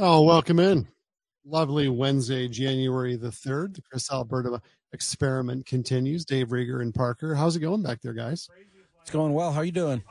Oh, welcome in. Lovely Wednesday, January the 3rd. The Chris Alberta experiment continues. Dave Rieger and Parker. How's it going back there, guys? It's going well. How are you doing?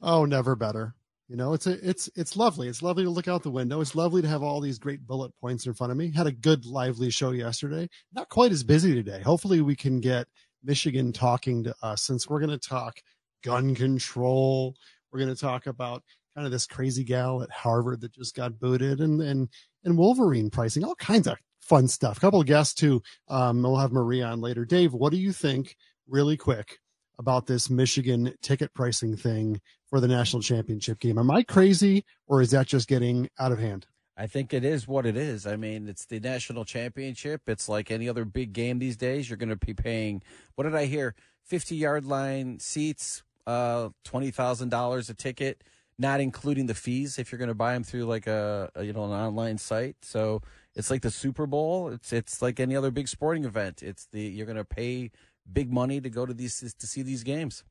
Oh, never better. You know, it's a, it's it's lovely. It's lovely to look out the window. It's lovely to have all these great bullet points in front of me. Had a good lively show yesterday. Not quite as busy today. Hopefully we can get Michigan talking to us since we're going to talk gun control. We're going to talk about kind of this crazy gal at Harvard that just got booted and and and Wolverine pricing, all kinds of fun stuff. A couple of guests too. Um, we'll have Maria on later. Dave, what do you think, really quick, about this Michigan ticket pricing thing for the national championship game? Am I crazy, or is that just getting out of hand? I think it is what it is. I mean, it's the national championship. It's like any other big game these days. You're going to be paying. What did I hear? Fifty yard line seats, uh, twenty thousand dollars a ticket not including the fees if you're going to buy them through like a, a, you know an online site. So it's like the Super Bowl. It's it's like any other big sporting event. It's the you're going to pay big money to go to these to see these games.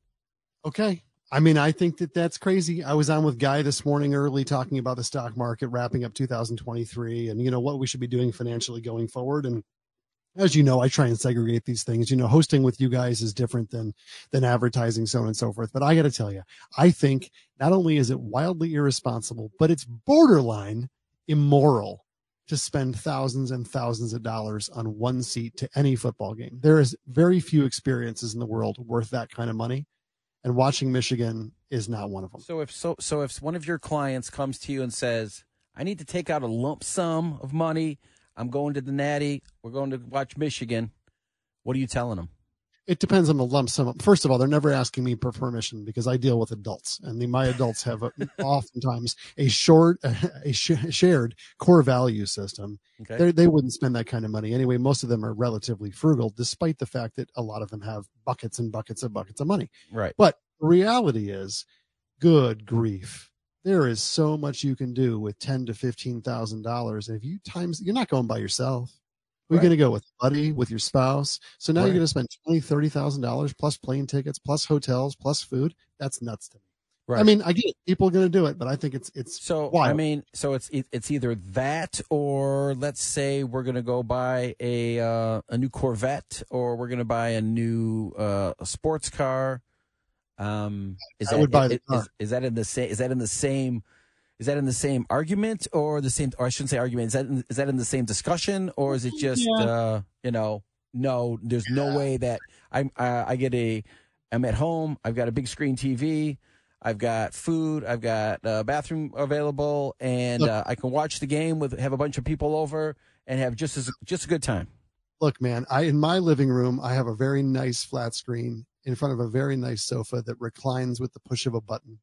Okay. I mean, I think that that's crazy. I was on with Guy this morning early talking about the stock market wrapping up 2023 and you know what we should be doing financially going forward and as you know, I try and segregate these things. You know, hosting with you guys is different than than advertising, so on and so forth. But I got to tell you, I think not only is it wildly irresponsible, but it's borderline immoral to spend thousands and thousands of dollars on one seat to any football game. There is very few experiences in the world worth that kind of money, and watching Michigan is not one of them. So if so, so if one of your clients comes to you and says, "I need to take out a lump sum of money." I'm going to the Natty. We're going to watch Michigan. What are you telling them? It depends on the lump sum. First of all, they're never asking me for permission because I deal with adults, and the, my adults have a, oftentimes a short, a sh- shared core value system. Okay. They wouldn't spend that kind of money anyway. Most of them are relatively frugal, despite the fact that a lot of them have buckets and buckets and buckets of money. Right. But reality is, good grief there is so much you can do with ten to fifteen thousand dollars. And if you times, you're not going by yourself. We're right. going to go with buddy, with your spouse. So now right. you're going to spend twenty, thirty thousand dollars plus plane tickets, plus hotels, plus food. That's nuts to me. Right. I mean, I get it. people are going to do it, but I think it's it's so. Wild. I mean, so it's it's either that or let's say we're going to go buy a uh, a new Corvette or we're going to buy a new uh, a sports car um, is I that, would buy the car. Is, is, that in the same? Is that in the same? Is that in the same argument or the same? Or I shouldn't say argument. Is that in, is that in the same discussion or is it just yeah. uh, you know? No, there's no way that I uh, I get a. I'm at home. I've got a big screen TV. I've got food. I've got a bathroom available, and uh, I can watch the game with have a bunch of people over and have just as just a good time. Look, man, I in my living room I have a very nice flat screen in front of a very nice sofa that reclines with the push of a button.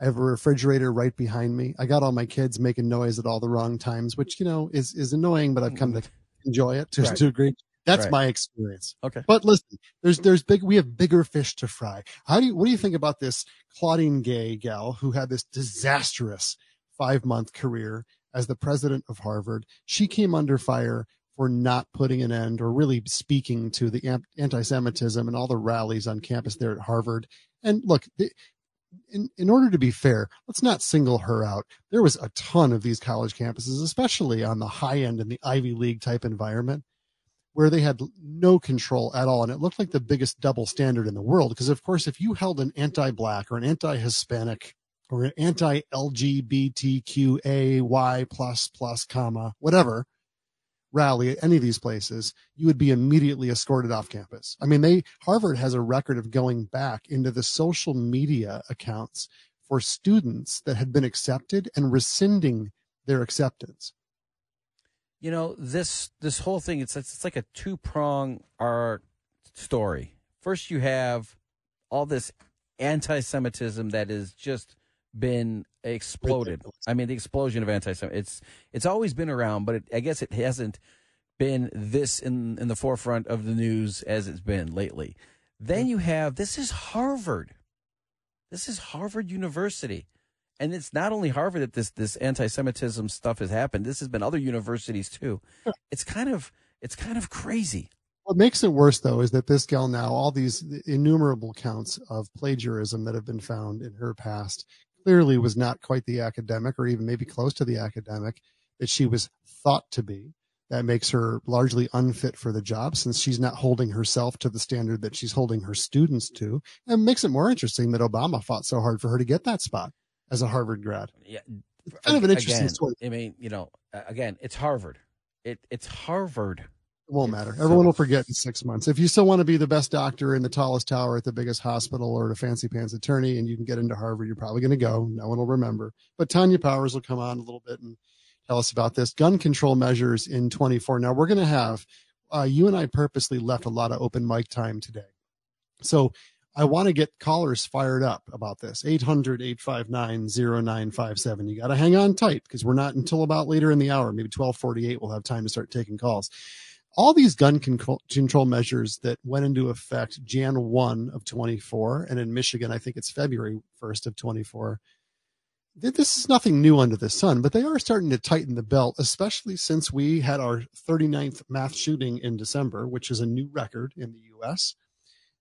I have a refrigerator right behind me. I got all my kids making noise at all the wrong times, which you know is is annoying, but I've come to enjoy it to, right. to a degree. That's right. my experience. Okay. But listen, there's there's big we have bigger fish to fry. How do you what do you think about this Claudine Gay gal who had this disastrous five month career as the president of Harvard? She came under fire for not putting an end or really speaking to the anti-Semitism and all the rallies on campus there at Harvard. And look, in, in order to be fair, let's not single her out. There was a ton of these college campuses, especially on the high end in the Ivy League type environment, where they had no control at all. And it looked like the biggest double standard in the world. Because, of course, if you held an anti black or an anti Hispanic or an anti LGBTQAY plus plus comma, whatever, rally at any of these places, you would be immediately escorted off campus. I mean, they Harvard has a record of going back into the social media accounts for students that had been accepted and rescinding their acceptance. You know, this this whole thing it's it's like a two-prong art story. First you have all this anti-Semitism that is just been exploded. I mean, the explosion of anti-Semitism. It's it's always been around, but it, I guess it hasn't been this in in the forefront of the news as it's been lately. Then you have this is Harvard. This is Harvard University. And it's not only Harvard that this this anti-Semitism stuff has happened. This has been other universities too. It's kind of it's kind of crazy. What makes it worse, though, is that this gal now, all these innumerable counts of plagiarism that have been found in her past, clearly was not quite the academic or even maybe close to the academic that she was thought to be. That makes her largely unfit for the job since she's not holding herself to the standard that she's holding her students to. And makes it more interesting that Obama fought so hard for her to get that spot as a Harvard grad. Yeah. Kind of an interesting again, story. I mean, you know, again, it's Harvard. It it's Harvard. It won't matter. Everyone will forget in six months. If you still want to be the best doctor in the tallest tower at the biggest hospital or a fancy pants attorney and you can get into Harvard, you're probably going to go. No one will remember. But Tanya Powers will come on a little bit and tell us about this gun control measures in 24. Now we're going to have, uh, you and I purposely left a lot of open mic time today. So I want to get callers fired up about this. 800 859 0957. You got to hang on tight because we're not until about later in the hour, maybe 1248, we'll have time to start taking calls all these gun control, measures that went into effect Jan 1 of 24, and in Michigan, I think it's February 1st of 24. This is nothing new under the sun, but they are starting to tighten the belt, especially since we had our 39th mass shooting in December, which is a new record in the US.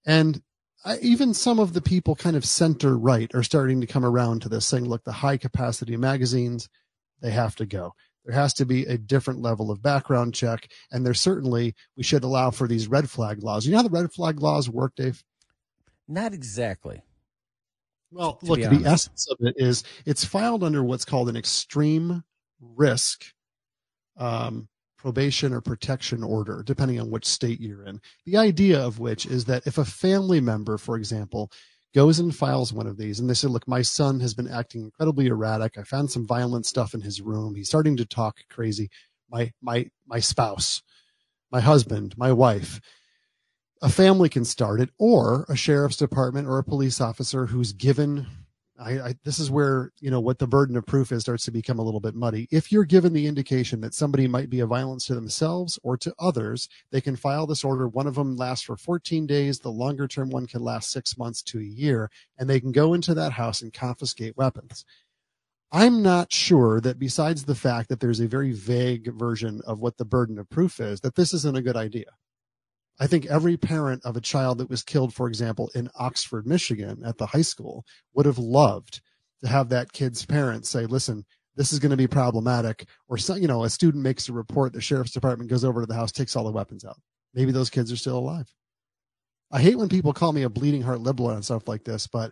And I, even some of the people kind of center right are starting to come around to this, saying, look, the high capacity magazines, they have to go. There has to be a different level of background check. And there's certainly, we should allow for these red flag laws. You know how the red flag laws work, Dave? Not exactly. Well, look, the essence of it is it's filed under what's called an extreme risk um, probation or protection order, depending on which state you're in. The idea of which is that if a family member, for example, goes and files one of these and they said, look, my son has been acting incredibly erratic. I found some violent stuff in his room. He's starting to talk crazy. My, my, my spouse, my husband, my wife, a family can start it or a sheriff's department or a police officer who's given I, I this is where you know what the burden of proof is starts to become a little bit muddy. If you're given the indication that somebody might be a violence to themselves or to others they can file this order. One of them lasts for 14 days. The longer term one can last six months to a year and they can go into that house and confiscate weapons. I'm not sure that besides the fact that there's a very vague version of what the burden of proof is that this isn't a good idea I think every parent of a child that was killed, for example, in Oxford, Michigan at the high school would have loved to have that kid's parents say, listen, this is going to be problematic. Or, so, you know, a student makes a report, the sheriff's department goes over to the house, takes all the weapons out. Maybe those kids are still alive. I hate when people call me a bleeding heart liberal and stuff like this, but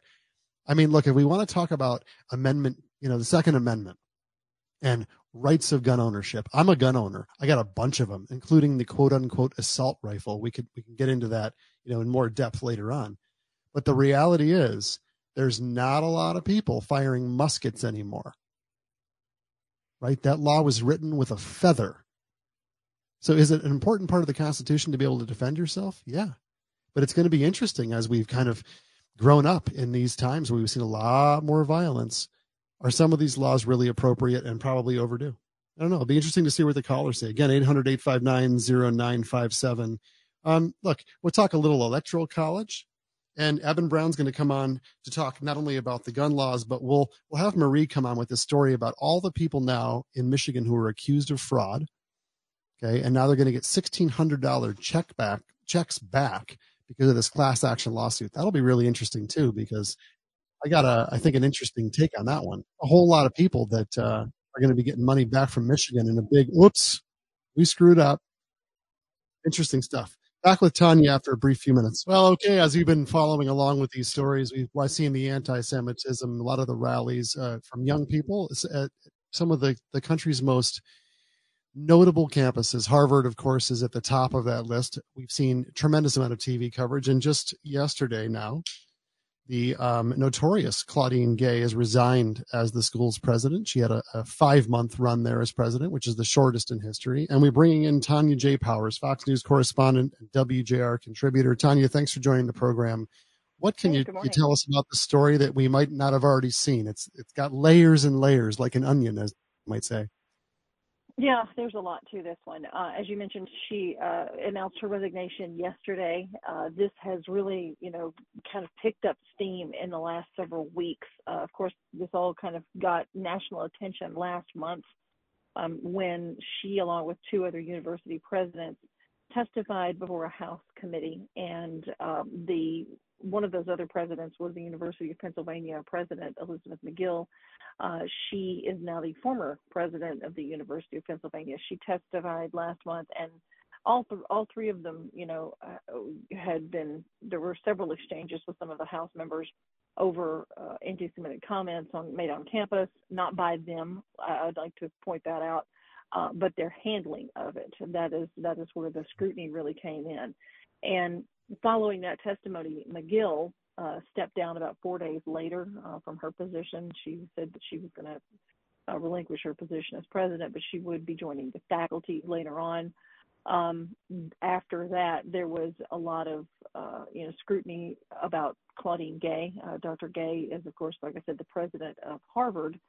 I mean, look, if we want to talk about amendment, you know, the Second Amendment and rights of gun ownership. I'm a gun owner. I got a bunch of them, including the quote unquote assault rifle. We could we can get into that, you know, in more depth later on. But the reality is there's not a lot of people firing muskets anymore. Right? That law was written with a feather. So is it an important part of the Constitution to be able to defend yourself? Yeah. But it's going to be interesting as we've kind of grown up in these times where we've seen a lot more violence are some of these laws really appropriate and probably overdue? I don't know. It'll be interesting to see what the callers say. Again, 800 859 0957. Um, look, we'll talk a little electoral college. And Evan Brown's going to come on to talk not only about the gun laws, but we'll we'll have Marie come on with this story about all the people now in Michigan who are accused of fraud. Okay, and now they're going to get sixteen hundred dollar check back checks back because of this class action lawsuit. That'll be really interesting too, because I got a, I think, an interesting take on that one. A whole lot of people that uh, are going to be getting money back from Michigan in a big, whoops, we screwed up. Interesting stuff. Back with Tanya after a brief few minutes. Well, okay, as you've been following along with these stories, we've we've seen the anti-Semitism, a lot of the rallies uh, from young people at some of the, the country's most notable campuses. Harvard, of course, is at the top of that list. We've seen tremendous amount of TV coverage, and just yesterday now, the um, notorious Claudine Gay has resigned as the school's president. She had a, a five month run there as president, which is the shortest in history. And we're bringing in Tanya J. Powers, Fox News correspondent and WJR contributor. Tanya, thanks for joining the program. What can Hey, you, you tell us about the story that we might not have already seen? It's it's got layers and layers, like an onion, as you might say. Yeah, there's a lot to this one. Uh, as you mentioned, she uh, announced her resignation yesterday. Uh, this has really, you know, kind of picked up steam in the last several weeks. Uh, of course, this all kind of got national attention last month um, when she, along with two other university presidents, testified before a House committee, and um, the one of those other presidents was the University of Pennsylvania president, Elizabeth Magill. Uh, she is now the former president of the University of Pennsylvania. She testified last month, and all th- all three of them, you know, uh, had been. There were several exchanges with some of the House members over uh, anti-Semitic comments on made on campus, not by them. I, would like to point that out, uh, but their handling of it. That is that is where the scrutiny really came in. And following that testimony, Magill uh, stepped down about four days later uh, from her position. She said that she was going to uh, relinquish her position as president, but she would be joining the faculty later on. Um, after that, there was a lot of uh, you know scrutiny about Claudine Gay. Uh, Dr. Gay is, of course, like I said, the president of Harvard.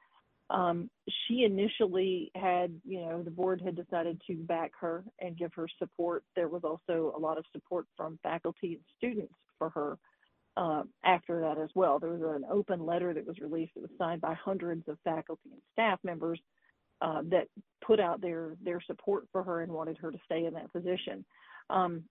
Um, she initially had, you know, the board had decided to back her and give her support. There was also a lot of support from faculty and students for her uh, after that as well. There was an open letter that was released that was signed by hundreds of faculty and staff members uh, that put out their their support for her and wanted her to stay in that position. Um,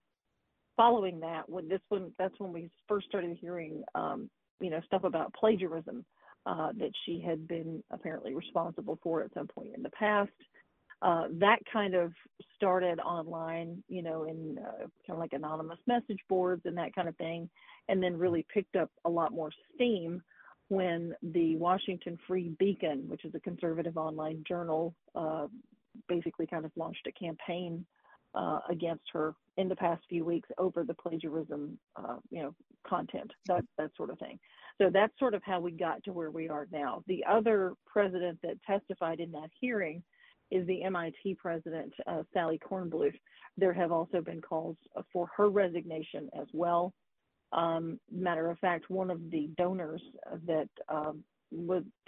following that, when this one, that's when we first started hearing, um, you know, stuff about plagiarism uh, that she had been apparently responsible for at some point in the past. Uh, that kind of started online, you know, in uh, kind of like anonymous message boards and that kind of thing, and then really picked up a lot more steam when the Washington Free Beacon, which is a conservative online journal, uh, basically kind of launched a campaign uh, against her in the past few weeks over the plagiarism, uh, you know, content, that that sort of thing. So that's sort of how we got to where we are now. The other president that testified in that hearing is the MIT president, uh, Sally Kornbluth. There have also been calls for her resignation as well. Um, matter of fact, one of the donors that um,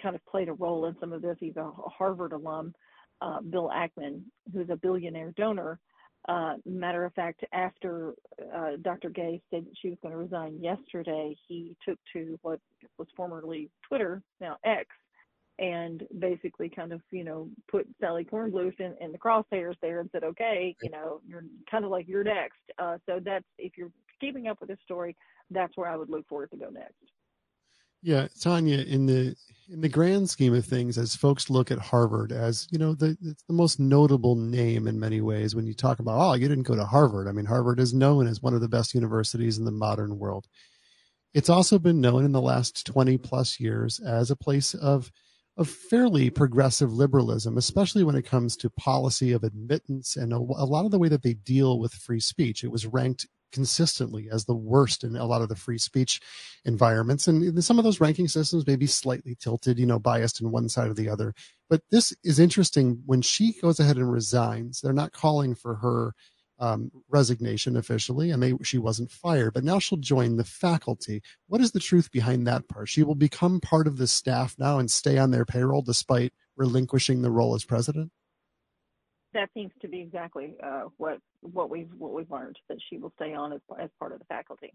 kind of played a role in some of this, he's a Harvard alum, uh, Bill Ackman, who's a billionaire donor. Uh, matter of fact, after uh, Dr. Gay said she was going to resign yesterday, he took to what was formerly Twitter, now X, and basically kind of, you know, put Sally Kornbluth in, in the crosshairs there and said, okay, you know, you're kind of like you're next. Uh, so that's if you're keeping up with this story, that's where I would look for it to go next. Yeah, Tanya, in the in the grand scheme of things, as folks look at Harvard as you know the it's the most notable name in many ways when you talk about oh you didn't go to Harvard. I mean Harvard is known as one of the best universities in the modern world. It's also been known in the last twenty plus years as a place of of fairly progressive liberalism, especially when it comes to policy of admittance and a, a lot of the way that they deal with free speech. It was ranked consistently as the worst in a lot of the free speech environments. And some of those ranking systems may be slightly tilted, you know, biased in one side or the other. But this is interesting. When she goes ahead and resigns, they're not calling for her um, resignation officially, and they, she wasn't fired. But now she'll join the faculty. What is the truth behind that part? She will become part of the staff now and stay on their payroll despite relinquishing the role as president that seems to be exactly uh, what what we've what we've learned that she will stay on as as part of the faculty.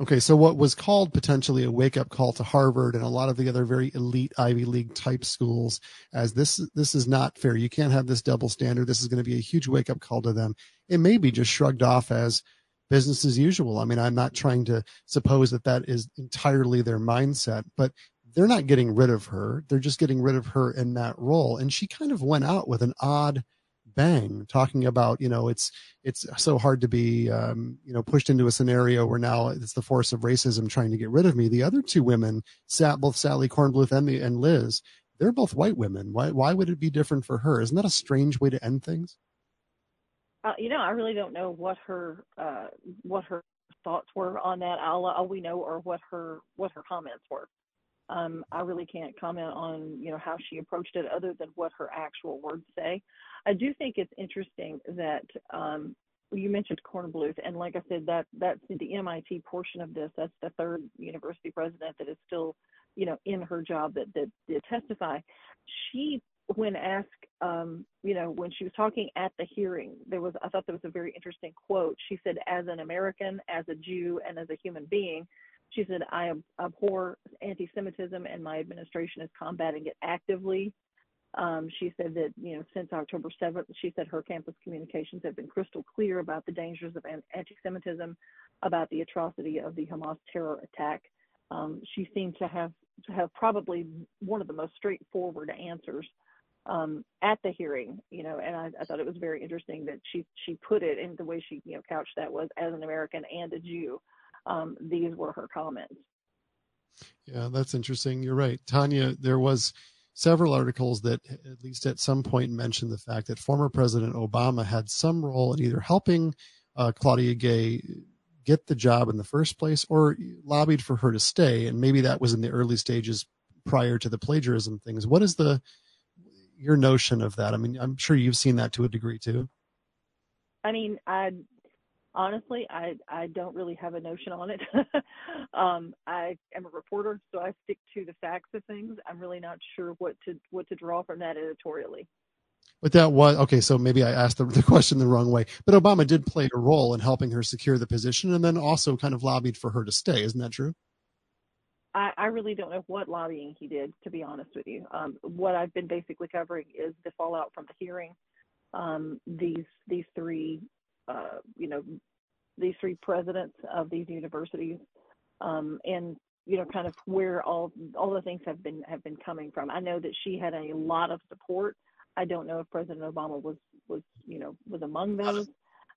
Okay, so what was called potentially a wake up call to Harvard and a lot of the other very elite Ivy League type schools, as this this is not fair. You can't have this double standard. This is going to be a huge wake up call to them. It may be just shrugged off as business as usual. I mean, I'm not trying to suppose that that is entirely their mindset, but they're not getting rid of her. They're just getting rid of her in that role. And she kind of went out with an odd bang talking about you know it's it's so hard to be um, you know pushed into a scenario where now it's the force of racism trying to get rid of me. The other two women sat both sally Kornbluth and, and liz they're both white women. Why why would it be different for her? Isn't that a strange way to end things? Uh, you know i really don't know what her uh, what her thoughts were on that. All, all we know are what her what her comments were um, I really can't comment on you know how she approached it other than what her actual words say. I do think it's interesting that um, you mentioned Kornbluth, and like I said, that that's the MIT portion of this. That's the third university president that is still, you know, in her job that that did testify. She, when asked, um, you know, when she was talking at the hearing, there was I thought there was a very interesting quote. She said, "As an American, as a Jew, and as a human being." She said, I abhor anti Semitism and my administration is combating it actively Um, she said that you know since October 7th, she said her campus communications have been crystal clear about the dangers of anti-Semitism, about the atrocity of the Hamas terror attack. Um, she seemed to have to have probably one of the most straightforward answers um, at the hearing, you know, and I, I, thought it was very interesting that she she put it in the way she you know couched that was as an American and a Jew. Um, these were her comments. Yeah, that's interesting. You're right, Tanya. There was several articles that at least at some point mentioned the fact that former President Obama had some role in either helping uh, Claudia Gay get the job in the first place or lobbied for her to stay, and maybe that was in the early stages prior to the plagiarism things. What is the your notion of that? I mean, I'm sure you've seen that to a degree too. I mean, I honestly, I I don't really have a notion on it. um, I am a reporter, so I stick to the facts of things. I'm really not sure what to what to draw from that editorially. But that was okay. So maybe I asked the, the question the wrong way. But Obama did play a role in helping her secure the position, and then also kind of lobbied for her to stay. Isn't that true? I, I really don't know what lobbying he did, to be honest with you. Um, what I've been basically covering is the fallout from the hearing. Um, these these three, uh, you know, these three presidents of these universities, um, and you know, kind of where all all the things have been have been coming from. I know that she had a lot of support. I don't know if President Obama was was you know was among those.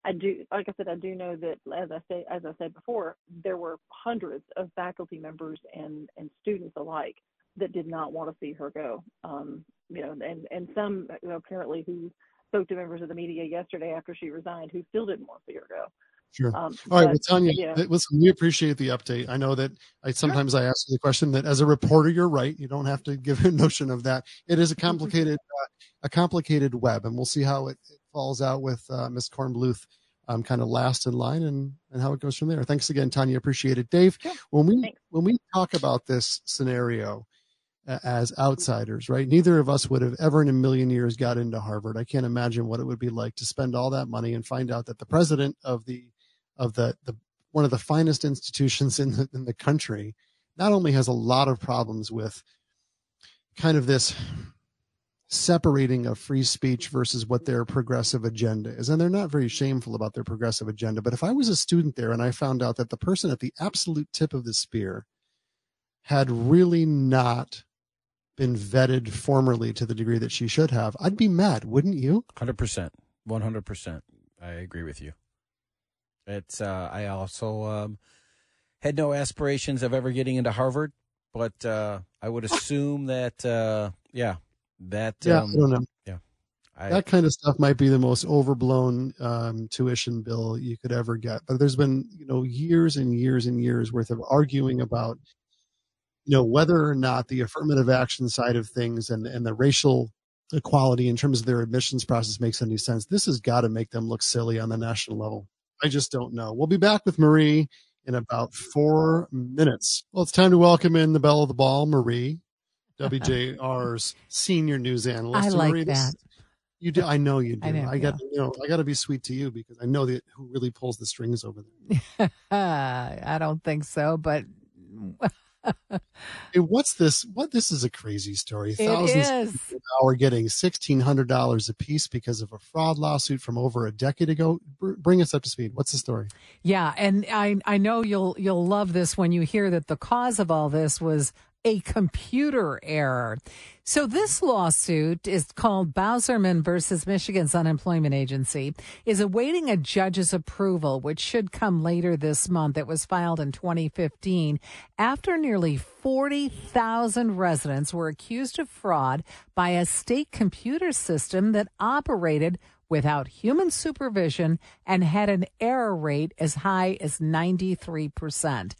I do, like I said, I do know that as I say, as I said before, there were hundreds of faculty members and and students alike that did not want to see her go. Um, you know, and and some you know, apparently who spoke to members of the media yesterday after she resigned who still didn't want to see her go. Sure. Um, All right, but, well, Tanya, yeah. listen, we appreciate the update. I know that I sometimes sure. I ask the question that as a reporter, you're right. You don't have to give a notion of that. It is a complicated, uh, a complicated web, and we'll see how it, it falls out with uh, Ms. Kornbluth um, kind of last in line and, and how it goes from there. Thanks again, Tanya. Appreciate it. Dave, sure. when we, Thanks. when we talk about this scenario, as outsiders, right? Neither of us would have ever in a million years got into Harvard. I can't imagine what it would be like to spend all that money and find out that the president of the of the, the one of the finest institutions in the in the country not only has a lot of problems with kind of this separating of free speech versus what their progressive agenda is. And they're not very shameful about their progressive agenda. But if I was a student there and I found out that the person at the absolute tip of the spear had really not been vetted formerly to the degree that she should have, I'd be mad, wouldn't you? 100%. 100%. I agree with you. It's, uh, I also um, had no aspirations of ever getting into Harvard, but uh, I would assume that, uh, yeah, that yeah, um, I don't know. Yeah, I, that kind of stuff might be the most overblown um, tuition bill you could ever get. But there's been you know years and years and years worth of arguing about you know whether or not the affirmative action side of things and and the racial equality in terms of their admissions process makes any sense. This has got to make them look silly on the national level. I just don't know. We'll be back with Marie in about four minutes. Well, it's time to welcome in the belle of the ball, Marie. WJR's senior news analyst. I like Marie, that. You do. I know you do. I, know, I got. Yeah. You know. I got to be sweet to you because I know that who really pulls the strings over there. I don't think so, but. hey, what's this? What this is a crazy story. Thousands is. of now are getting sixteen hundred dollars a piece because of a fraud lawsuit from over a decade ago. bring us up to speed. What's the story? Yeah, and I I know you'll you'll love this when you hear that the cause of all this was a computer error. So this lawsuit is called Bauserman versus Michigan's unemployment agency is awaiting a judge's approval, which should come later this month. It was filed in 2015 after nearly 40,000 residents were accused of fraud by a state computer system that operated without human supervision and had an error rate as high as 93%.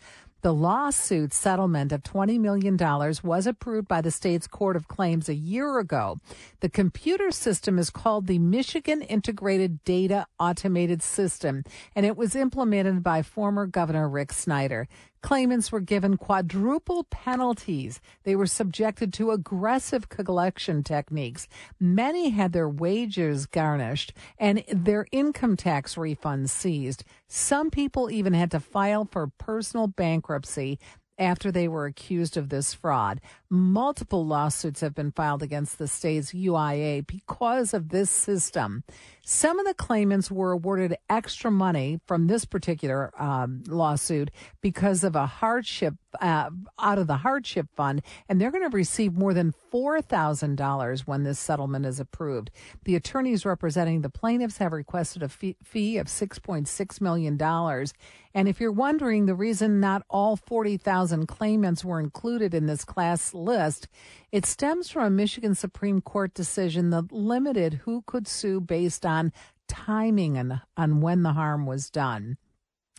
The lawsuit settlement of $20 million was approved by the state's Court of Claims a year ago. The computer system is called the Michigan Integrated Data Automated System, and it was implemented by former Governor Rick Snyder. Claimants were given quadruple penalties. They were subjected to aggressive collection techniques. Many had their wages garnished and their income tax refunds seized. Some people even had to file for personal bankruptcy after they were accused of this fraud. Multiple lawsuits have been filed against the state's UIA because of this system. Some of the claimants were awarded extra money from this particular um, lawsuit because of a hardship uh, out of the hardship fund, and they're going to receive more than $4,000 when this settlement is approved. The attorneys representing the plaintiffs have requested a fee, fee of $6.6 million. And if you're wondering the reason not all 40,000 claimants were included in this class list, it stems from a Michigan Supreme Court decision that limited who could sue based on timing and on when the harm was done.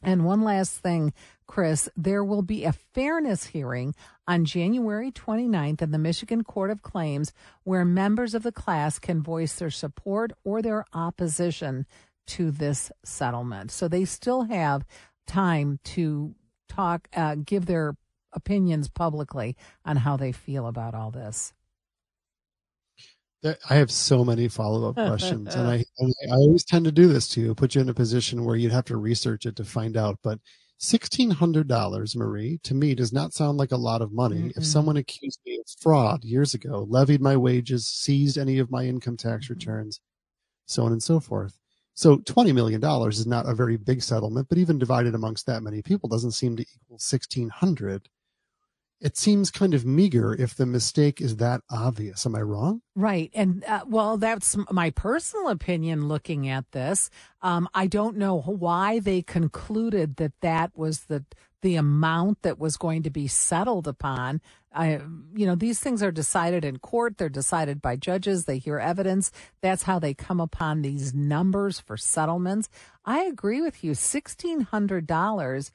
And one last thing, Chris, there will be a fairness hearing on January 29th in the Michigan Court of Claims where members of the class can voice their support or their opposition to this settlement. So they still have time to talk, uh, give their opinions publicly on how they feel about all this. I have so many follow up questions, and I I always tend to do this to you, put you in a position where you'd have to research it to find out. But sixteen hundred dollars, Marie, to me does not sound like a lot of money. Mm-hmm. If someone accused me of fraud years ago, levied my wages, seized any of my income tax mm-hmm. returns, so on and so forth. So twenty million dollars is not a very big settlement, but even divided amongst that many people doesn't seem to equal sixteen hundred it seems kind of meager if the mistake is that obvious. Am I wrong? Right. And uh, well, that's my personal opinion looking at this. Um, I don't know why they concluded that that was the the amount that was going to be settled upon. I, you know, these things are decided in court. They're decided by judges. They hear evidence. That's how they come upon these numbers for settlements. I agree with you. Sixteen hundred dollars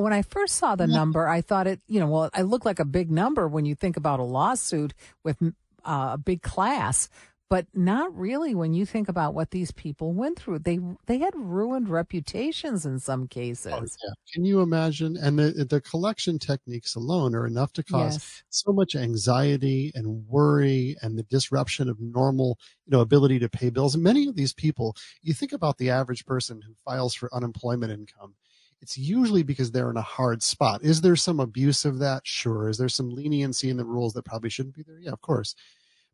when I first saw the number, I thought it, you know, well, it looked like a big number when you think about a lawsuit with uh, a big class, but not really when you think about what these people went through. They they had ruined reputations in some cases. Oh, yeah. Can you imagine? And the the collection techniques alone are enough to cause yes. so much anxiety and worry and the disruption of normal, you know, ability to pay bills. And many of these people, you think about the average person who files for unemployment income it's usually because they're in a hard spot. Is there some abuse of that? Sure. Is there some leniency in the rules that probably shouldn't be there? Yeah, of course.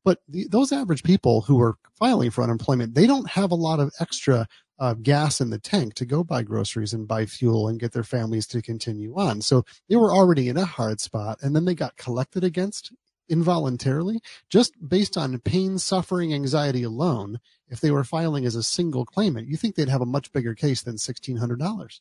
But the, those average people who are filing for unemployment, they don't have a lot of extra uh, gas in the tank to go buy groceries and buy fuel and get their families to continue on. So they were already in a hard spot and then they got collected against involuntarily just based on pain, suffering, anxiety alone. If they were filing as a single claimant, you think they'd have a much bigger case than $1,600.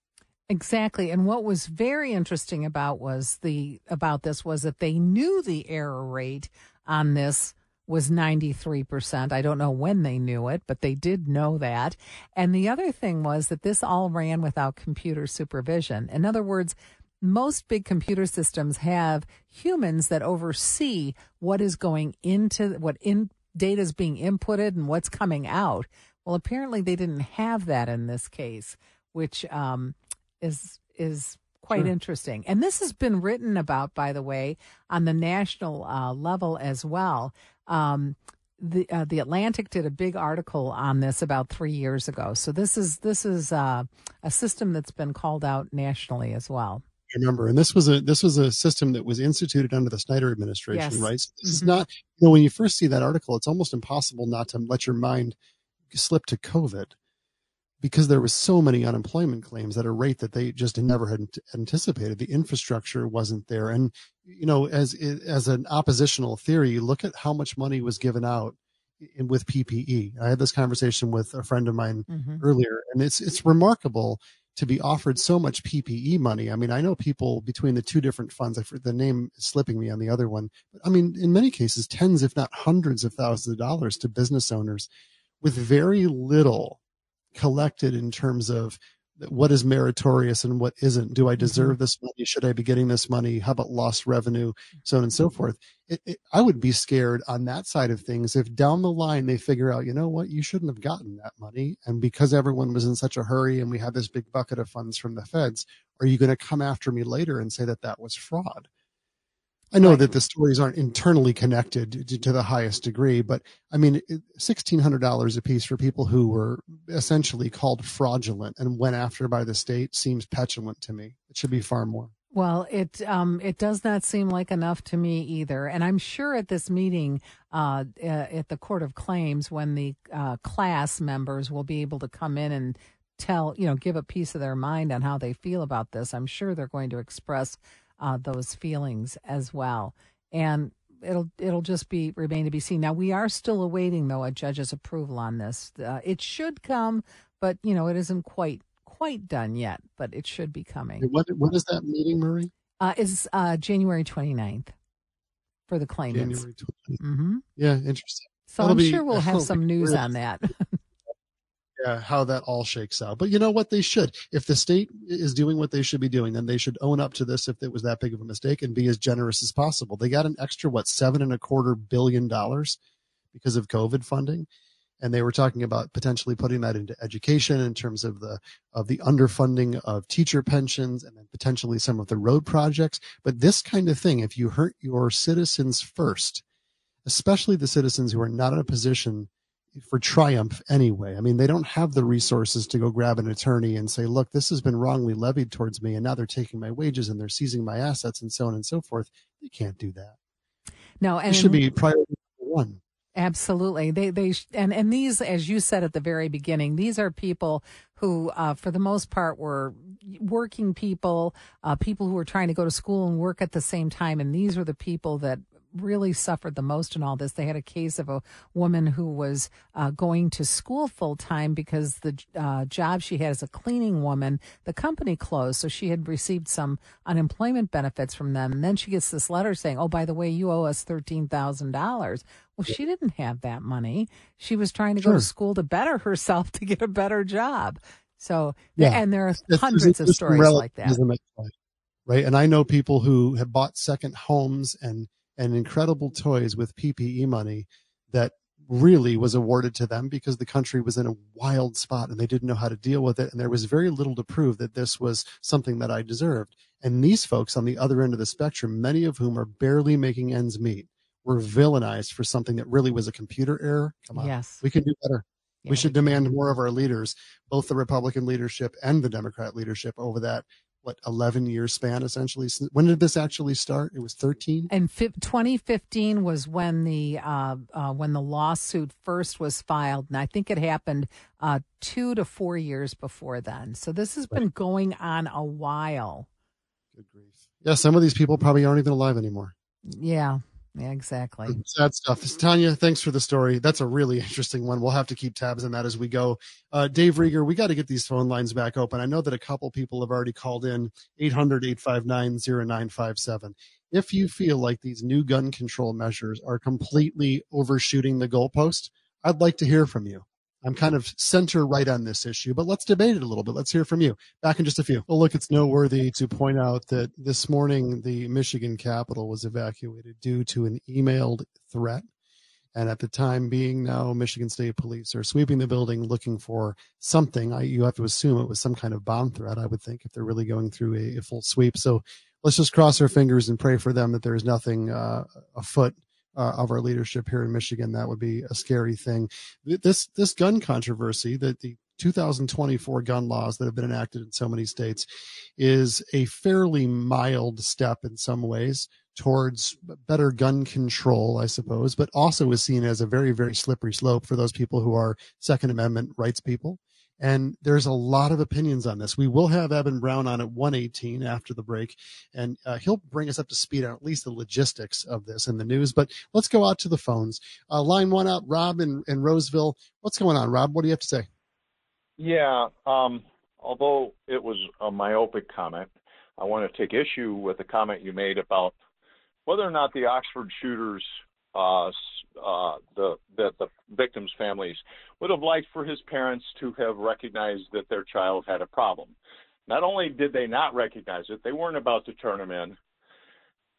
Exactly. And what was very interesting about was the about this was that they knew the error rate on this was 93%. I don't know when they knew it, but they did know that. And the other thing was that this all ran without computer supervision. In other words, most big computer systems have humans that oversee what is going into what in data is being inputted and what's coming out. Well, apparently they didn't have that in this case, which um, is is quite sure. interesting. And this has been written about, by the way, on the national uh, level as well. Um, the uh, the Atlantic did a big article on this about three years ago. So this is this is uh, a system that's been called out nationally as well. I remember, and this was a this was a system that was instituted under the Snyder administration, yes. right? So this mm-hmm. is not you know when you first see that article, it's almost impossible not to let your mind slip to COVID because there was so many unemployment claims at a rate that they just never had anticipated. The infrastructure wasn't there, and you know, as as an oppositional theory, look at how much money was given out in, with PPE. I had this conversation with a friend of mine mm-hmm. earlier, and it's it's remarkable to be offered so much PPE money. I mean, I know people between the two different funds. I the name is slipping me on the other one, but I mean, in many cases, tens, if not hundreds of thousands of dollars to business owners with very little collected in terms of what is meritorious and what isn't. Do I mm-hmm. deserve mm-hmm. this money? Should I be getting this money? How about lost revenue? So on and so forth. It, it, I would be scared on that side of things if down the line they figure out, you know what, you shouldn't have gotten that money. And because everyone was in such a hurry and we had this big bucket of funds from the feds, are you going to come after me later and say that that was fraud? I know right. that the stories aren't internally connected to, to, the highest degree, but I mean, sixteen hundred dollars a piece for people who were essentially called fraudulent and went after by the state seems petulant to me. It should be far more. Well, it um, it does not seem like enough to me either, and I'm sure at this meeting uh, at the Court of Claims, when the uh, class members will be able to come in and tell, you know, give a piece of their mind on how they feel about this, I'm sure they're going to express uh, those feelings as well, and it'll it'll just be remain to be seen. Now we are still awaiting though a judge's approval on this. Uh, it should come, but you know it isn't quite quite done yet, but it should be coming. What what is that meeting, Marie? Uh, is uh, January 29th for the claimants. January 29th. Mm-hmm. Yeah, interesting. So That'll I'm be, sure we'll have some news on that. yeah, how that all shakes out. But you know what? They should. If the state is doing what they should be doing, then they should own up to this if it was that big of a mistake and be as generous as possible. They got an extra, what, seven and a quarter billion dollars because of COVID funding and they were talking about potentially putting that into education in terms of the of the underfunding of teacher pensions and then potentially some of the road projects but this kind of thing if you hurt your citizens first especially the citizens who are not in a position for triumph anyway i mean they don't have the resources to go grab an attorney and say look this has been wrongly levied towards me and now they're taking my wages and they're seizing my assets and so on and so forth they can't do that no and it should be priority one Absolutely. They, they, and, and these, as you said at the very beginning, these are people who, uh, for the most part, were working people, uh, people who were trying to go to school and work at the same time. And these were the people that really suffered the most in all this. They had a case of a woman who was uh, going to school full time because the uh, job she had as a cleaning woman, the company closed. So she had received some unemployment benefits from them. And then she gets this letter saying, Oh, by the way, you owe us $13,000. Well, she didn't have that money. She was trying to sure. go to school to better herself to get a better job. So, yeah. and there are hundreds it's, it's of stories like that. Right. And I know people who have bought second homes and and incredible toys with PPE money that really was awarded to them because the country was in a wild spot and they didn't know how to deal with it. And there was very little to prove that this was something that I deserved. And these folks on the other end of the spectrum, many of whom are barely making ends meet, were villainized for something that really was a computer error. Come on. Yes. We can do better. Yeah, we should demand more of our leaders, both the Republican leadership and the Democrat leadership over that what 11 year span essentially? When did this actually start? It was 13 and 2015 was when the uh, uh, when the lawsuit first was filed and i think it happened uh, two to four years before then. So this has right. been going on a while. Good grief. Yeah some of these people probably aren't even alive anymore. Yeah yeah, exactly. Sad stuff. Tanya, thanks for the story. That's a really interesting one. We'll have to keep tabs on that as we go. Uh, Dave Rieger, we got to get these phone lines back open. I know that a couple people have already called in 800 859 0957. If you feel like these new gun control measures are completely overshooting the goalpost, I'd like to hear from you. I'm kind of center right on this issue, but let's debate it a little bit. Let's hear from you. Back in just a few. Well, look, it's noteworthy to point out that this morning the Michigan Capitol was evacuated due to an emailed threat. And at the time being now, Michigan State Police are sweeping the building looking for something. I, you have to assume it was some kind of bomb threat, I would think, if they're really going through a, a full sweep. So let's just cross our fingers and pray for them that there is nothing uh, afoot uh, of our leadership here in Michigan. That would be a scary thing. This this gun controversy that the 2024 gun laws that have been enacted in so many states is a fairly mild step in some ways towards better gun control, I suppose, but also is seen as a very, very slippery slope for those people who are Second Amendment rights people. And there's a lot of opinions on this. We will have Evan Brown on at 118 after the break, and uh, he'll bring us up to speed on at least the logistics of this in the news. But let's go out to the phones. Uh, line one out, Rob in, in Roseville. What's going on, Rob? What do you have to say? Yeah, um, although it was a myopic comment, I want to take issue with the comment you made about whether or not the Oxford shooters uh, uh, the that the victims' families would have liked for his parents to have recognized that their child had a problem. Not only did they not recognize it, they weren't about to turn him in.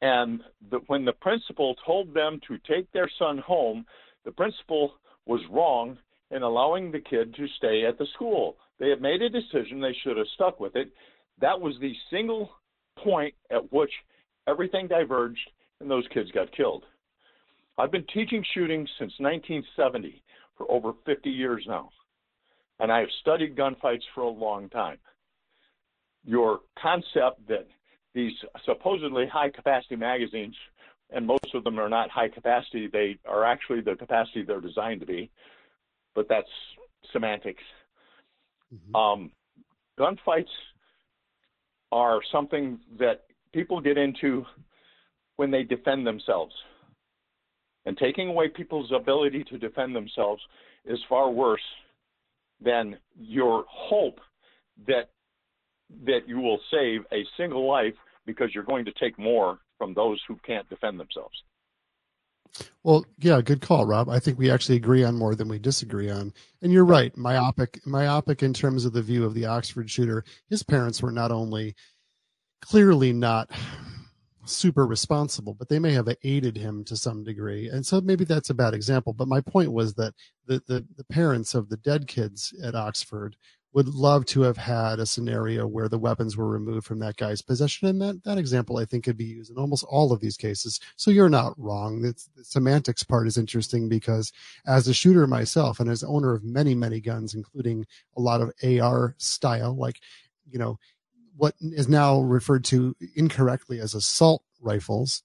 And the, when the principal told them to take their son home, the principal was wrong in allowing the kid to stay at the school. They had made a decision, they should have stuck with it. That was the single point at which everything diverged and those kids got killed. I've been teaching shooting since 1970 for over 50 years now, and I have studied gunfights for a long time. Your concept that these supposedly high capacity magazines, and most of them are not high capacity. They are actually the capacity they're designed to be, but that's semantics. Mm-hmm. Um, gunfights are something that people get into when they defend themselves. And taking away people's ability to defend themselves is far worse than your hope that that you will save a single life because you're going to take more from those who can't defend themselves. Well, yeah, good call, Rob. I think we actually agree on more than we disagree on. And you're right, myopic, myopic in terms of the view of the Oxford shooter. His parents were not only clearly not super responsible, but they may have aided him to some degree. And so maybe that's a bad example. But my point was that the, the, the parents of the dead kids at Oxford would love to have had a scenario where the weapons were removed from that guy's possession. And that, that example, I think, could be used in almost all of these cases. So you're not wrong. The semantics part is interesting because as a shooter myself and as owner of many, many guns, including a lot of AR style, like, you know, what is now referred to incorrectly as assault rifles,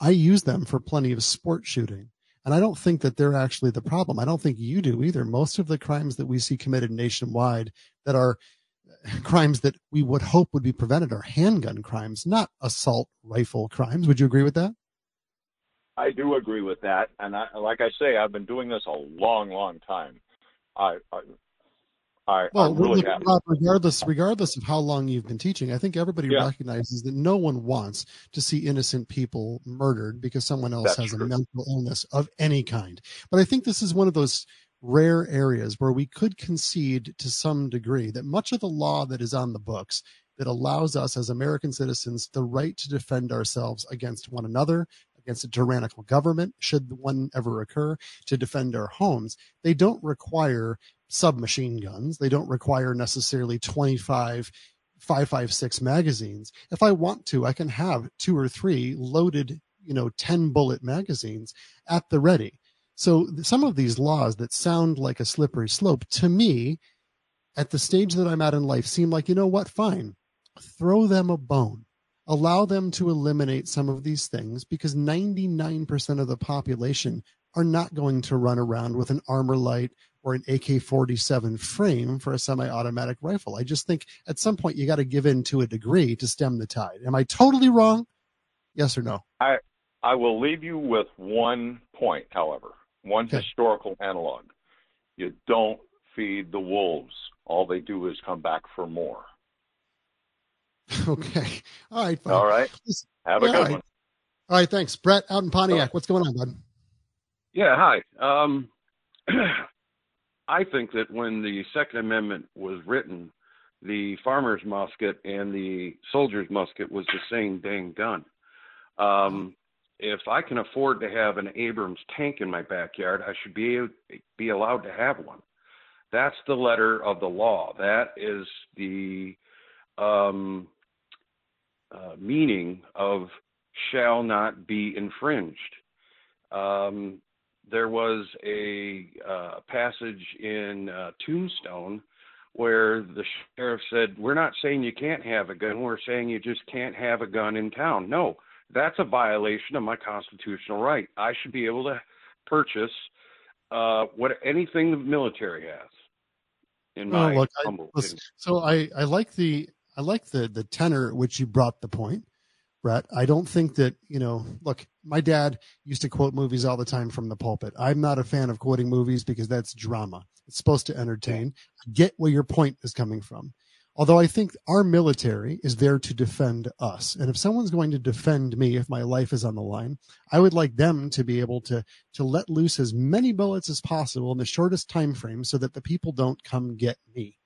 I use them for plenty of sport shooting. And I don't think that they're actually the problem. I don't think you do either. Most of the crimes that we see committed nationwide that are uh, crimes that we would hope would be prevented are handgun crimes, not assault rifle crimes. Would you agree with that? I do agree with that. And I, like I say, I've been doing this a long, long time. I, I I, well, really regardless, regardless of how long you've been teaching, I think everybody yeah. recognizes that no one wants to see innocent people murdered because someone else That's has true. a mental illness of any kind. But I think this is one of those rare areas where we could concede to some degree that much of the law that is on the books that allows us as American citizens the right to defend ourselves against one another, against a tyrannical government, should one ever occur, to defend our homes, they don't require submachine guns. They don't require necessarily 25 556 magazines. If I want to, I can have two or three loaded, you know, 10 bullet magazines at the ready. So some of these laws that sound like a slippery slope to me at the stage that I'm at in life seem like, you know what? Fine. Throw them a bone. Allow them to eliminate some of these things because 99% of the population are not going to run around with an Armalite or an AK 47 frame for a semi automatic rifle. I just think at some point you got to give in to a degree to stem the tide. Am I totally wrong? Yes or no? I, I will leave you with one point, however, one okay. historical analog. You don't feed the wolves, all they do is come back for more. Okay. All right. Fine. All right. Have a yeah, good right. one. All right. Thanks. Brett out in Pontiac. What's going on, bud? Yeah. Hi. Um, I think that when the Second Amendment was written, the farmer's musket and the soldier's musket was the same dang gun. Um, if I can afford to have an Abrams tank in my backyard, I should be be allowed to have one. That's the letter of the law. That is the um, uh, meaning of shall not be infringed. Um, there was a uh, passage in uh, Tombstone where the sheriff said, We're not saying you can't have a gun, we're saying you just can't have a gun in town. No, that's a violation of my constitutional right. I should be able to purchase uh, what anything the military has. In my look, I, so I, I like the I like the the tenor at which you brought the point. Brett. I don't think that, you know, look, my dad used to quote movies all the time from the pulpit. I'm not a fan of quoting movies because that's drama. It's supposed to entertain. I get where your point is coming from. Although I think our military is there to defend us. And if someone's going to defend me, if my life is on the line, I would like them to be able to, to let loose as many bullets as possible in the shortest time frame so that the people don't come get me.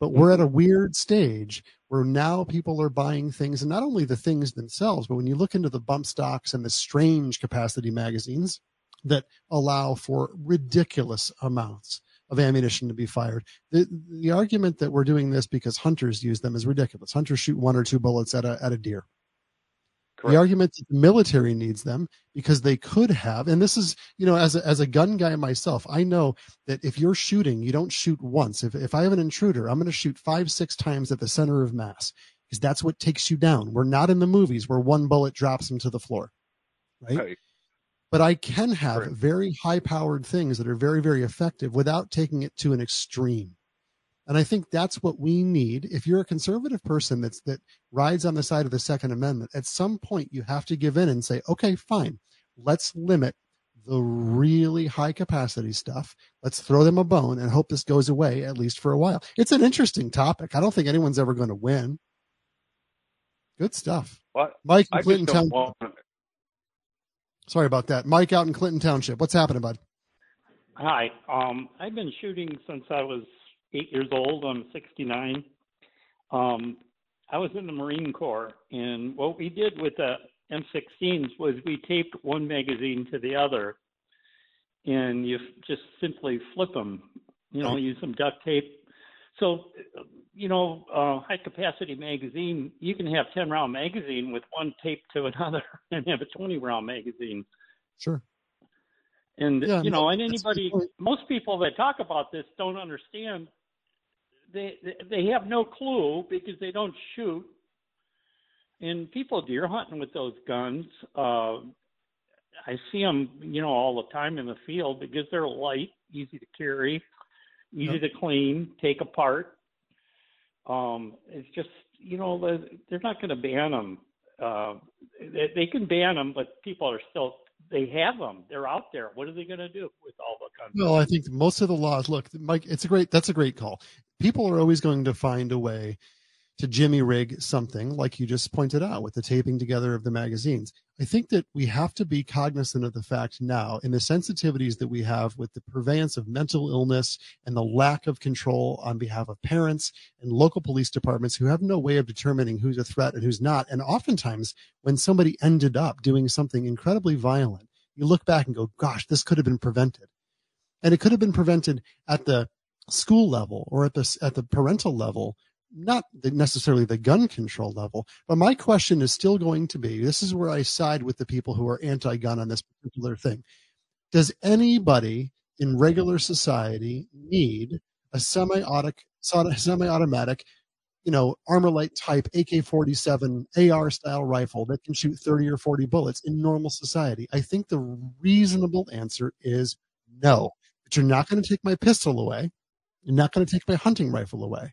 But we're at mm-hmm. a weird stage where now people are buying things, and not only the things themselves, but when you look into the bump stocks and the strange capacity magazines that allow for ridiculous amounts of ammunition to be fired. The, the argument that we're doing this because hunters use them is ridiculous. Hunters shoot one or two bullets at a, at a deer. Correct. The argument that the military needs them because they could have, and this is, you know, as a, as a gun guy myself, I know that if you're shooting, you don't shoot once. If, if I have an intruder, I'm going to shoot five, six times at the center of mass. because that's what takes you down. We're not in the movies where one bullet drops them to the floor, right? Right. But I can have Right. very high powered things that are very, very effective without taking it to an extreme. And I think that's what we need. If you're a conservative person that's that rides on the side of the Second Amendment, at some point you have to give in and say, okay, fine, let's limit the really high capacity stuff. Let's throw them a bone and hope this goes away at least for a while. It's an interesting topic. I don't think anyone's ever going to win. Good stuff. Well, Mike in I Clinton Township. want. Sorry about that. Mike out in Clinton Township. What's happening, bud? Hi. Um, I've been shooting since I was eight years old. I'm 69. Um, I was in the Marine Corps, and what we did with the M16s was we taped one magazine to the other, and you just simply flip them. You know, use some duct tape. So, you know, uh, high capacity magazine, you can have 10 round magazine with one taped to another and have a 20 round magazine. Sure. And Yeah, you know, and that's a good anybody, most people that talk about this don't understand. They they- have no clue because they don't shoot. And people deer hunting with those guns. Uh, I see them, you know, all the time in the field because they're light, easy to carry, easy to clean, take apart. Um, it's just, you know, the- they're not going to ban them. Uh, they, they can ban them, but people are still they have them. They're out there. What are they going to do with all the guns? Well, I think most of the laws. Look, Mike, it's a great. That's a great call. People are always going to find a way to jimmy rig something, like you just pointed out with the taping together of the magazines. I think that we have to be cognizant of the fact now, in the sensitivities that we have with the purveyance of mental illness and the lack of control on behalf of parents and local police departments who have no way of determining who's a threat and who's not. And oftentimes, when somebody ended up doing something incredibly violent, you look back and go, "Gosh, this could have been prevented." and it could have been prevented at the school level or at the at the parental level not necessarily the gun control level but my question is still going to be this is where i side with the people who are anti-gun on this particular thing does anybody in regular society need a semi-automatic semi-automatic you know armalite type ak-47 ar style rifle that can shoot 30 or 40 bullets in normal society i think the reasonable answer is no but you're not going to take my pistol away. You're not going to take my hunting rifle away.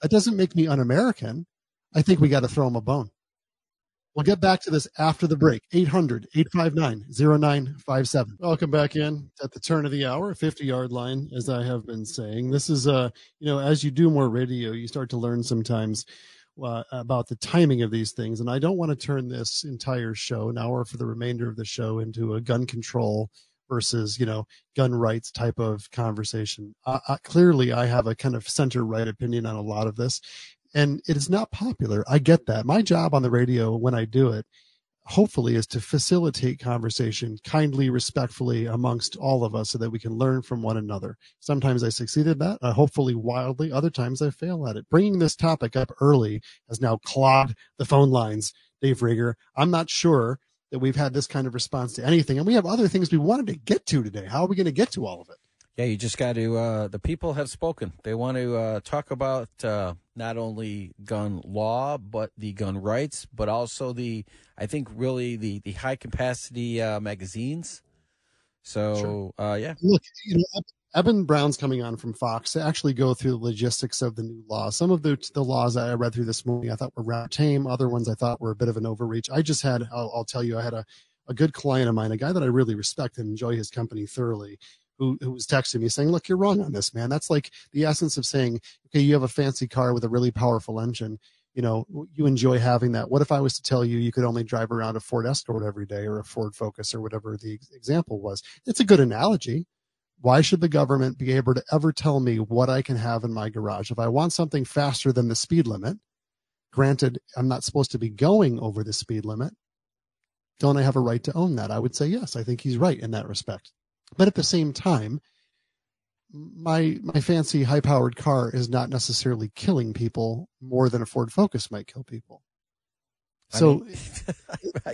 That doesn't make me un American. I think we got to throw them a bone. We'll get back to this after the break. 800 859 0957. Welcome back in at the turn of the hour, 50 yard line, as I have been saying. This is, uh, you know, as you do more radio, you start to learn sometimes uh, about the timing of these things. And I don't want to turn this entire show, an hour for the remainder of the show, into a gun control versus, you know, gun rights type of conversation. Uh, uh, clearly, I have a kind of center right opinion on a lot of this, and it is not popular. I get that. My job on the radio when I do it, hopefully, is to facilitate conversation kindly, respectfully amongst all of us so that we can learn from one another. Sometimes I succeed at that, uh, hopefully wildly. Other times I fail at it. Bringing this topic up early has now clogged the phone lines, Dave Rieger. I'm not sure that we've had this kind of response to anything. And we have other things we wanted to get to today. How are we going to get to all of it? Yeah, you just got to. Uh, the people have spoken. They want to uh, talk about uh, not only gun law, but the gun rights, but also the. I think really the the high capacity uh, magazines. So uh, yeah, Look, you know, Eben Brown's coming on from Fox to actually go through the logistics of the new law. Some of the the laws I read through this morning I thought were rather tame. Other ones I thought were a bit of an overreach. I just had, I'll, I'll tell you, I had a, a good client of mine, a guy that I really respect and enjoy his company thoroughly, who, who was texting me saying, look, you're wrong on this, man. That's like the essence of saying, okay, you have a fancy car with a really powerful engine. You know, you enjoy having that. What if I was to tell you you could only drive around a Ford Escort every day or a Ford Focus or whatever the example was? It's a good analogy why should the government be able to ever tell me what I can have in my garage? If I want something faster than the speed limit, granted, I'm not supposed to be going over the speed limit. Don't I have a right to own that? I would say yes. I think he's right in that respect. But at the same time, my my fancy high powered car is not necessarily killing people more than a Ford Focus might kill people. I So mean,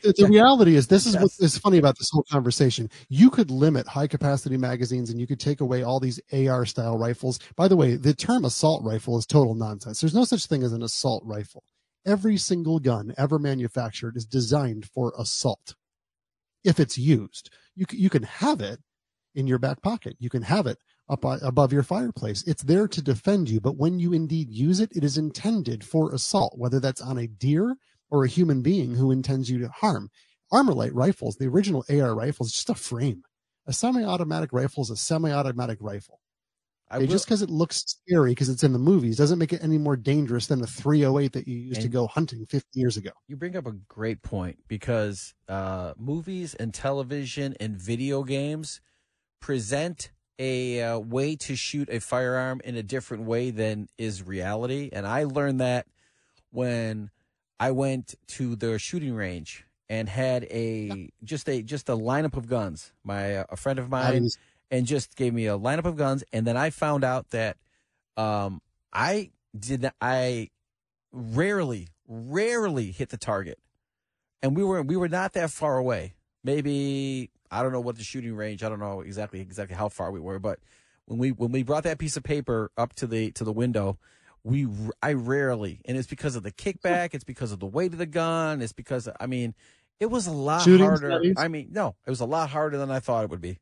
the, the reality is, this is yes. what is funny about this whole conversation. You could limit high capacity magazines and you could take away all these AR style rifles. By the way, the term assault rifle is total nonsense. There's no such thing as an assault rifle. Every single gun ever manufactured is designed for assault. If it's used, you you can have it in your back pocket. You can have it up uh, above your fireplace. It's there to defend you, but when you indeed use it, it is intended for assault, whether that's on a deer or a human being who intends you to harm. Armalite rifles, the original AR rifle, is just a frame. A semi-automatic rifle is a semi-automatic rifle. Okay, just because it looks scary because it's in the movies doesn't make it any more dangerous than a 308 that you used to go hunting 50 years ago. You bring up a great point because uh, movies and television and video games present a uh, way to shoot a firearm in a different way than is reality. And I learned that when I went to the shooting range and had a just a just a lineup of guns. My uh, a friend of mine and just gave me a lineup of guns, and then I found out that um, I did I rarely rarely hit the target, and we were we were not that far away. Maybe I don't know what the shooting range. I don't know exactly exactly how far we were, but when we when we brought that piece of paper up to the to the window, we I rarely, and it's because of the kickback. It's because of the weight of the gun. It's because I mean, it was a lot Shooting harder. Studies? I mean, no, it was a lot harder than I thought it would be.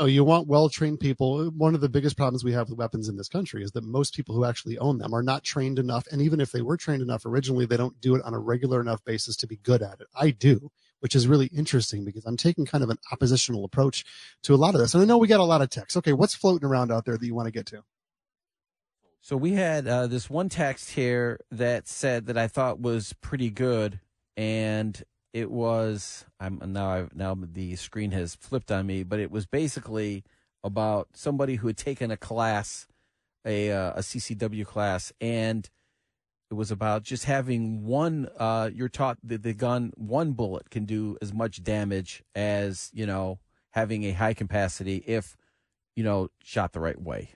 No, you want well trained people. One of the biggest problems we have with weapons in this country is that most people who actually own them are not trained enough. And even if they were trained enough originally, they don't do it on a regular enough basis to be good at it. I do, which is really interesting because I'm taking kind of an oppositional approach to a lot of this. And I know we got a lot of text. Okay, what's floating around out there that you want to get to? So we had uh, this one text here that said that I thought was pretty good, and it was I'm now I've now the screen has flipped on me, but it was basically about somebody who had taken a class, a uh, a CCW class, and it was about just having one. Uh, you're taught that the gun one bullet can do as much damage as you know having a high capacity if you know shot the right way.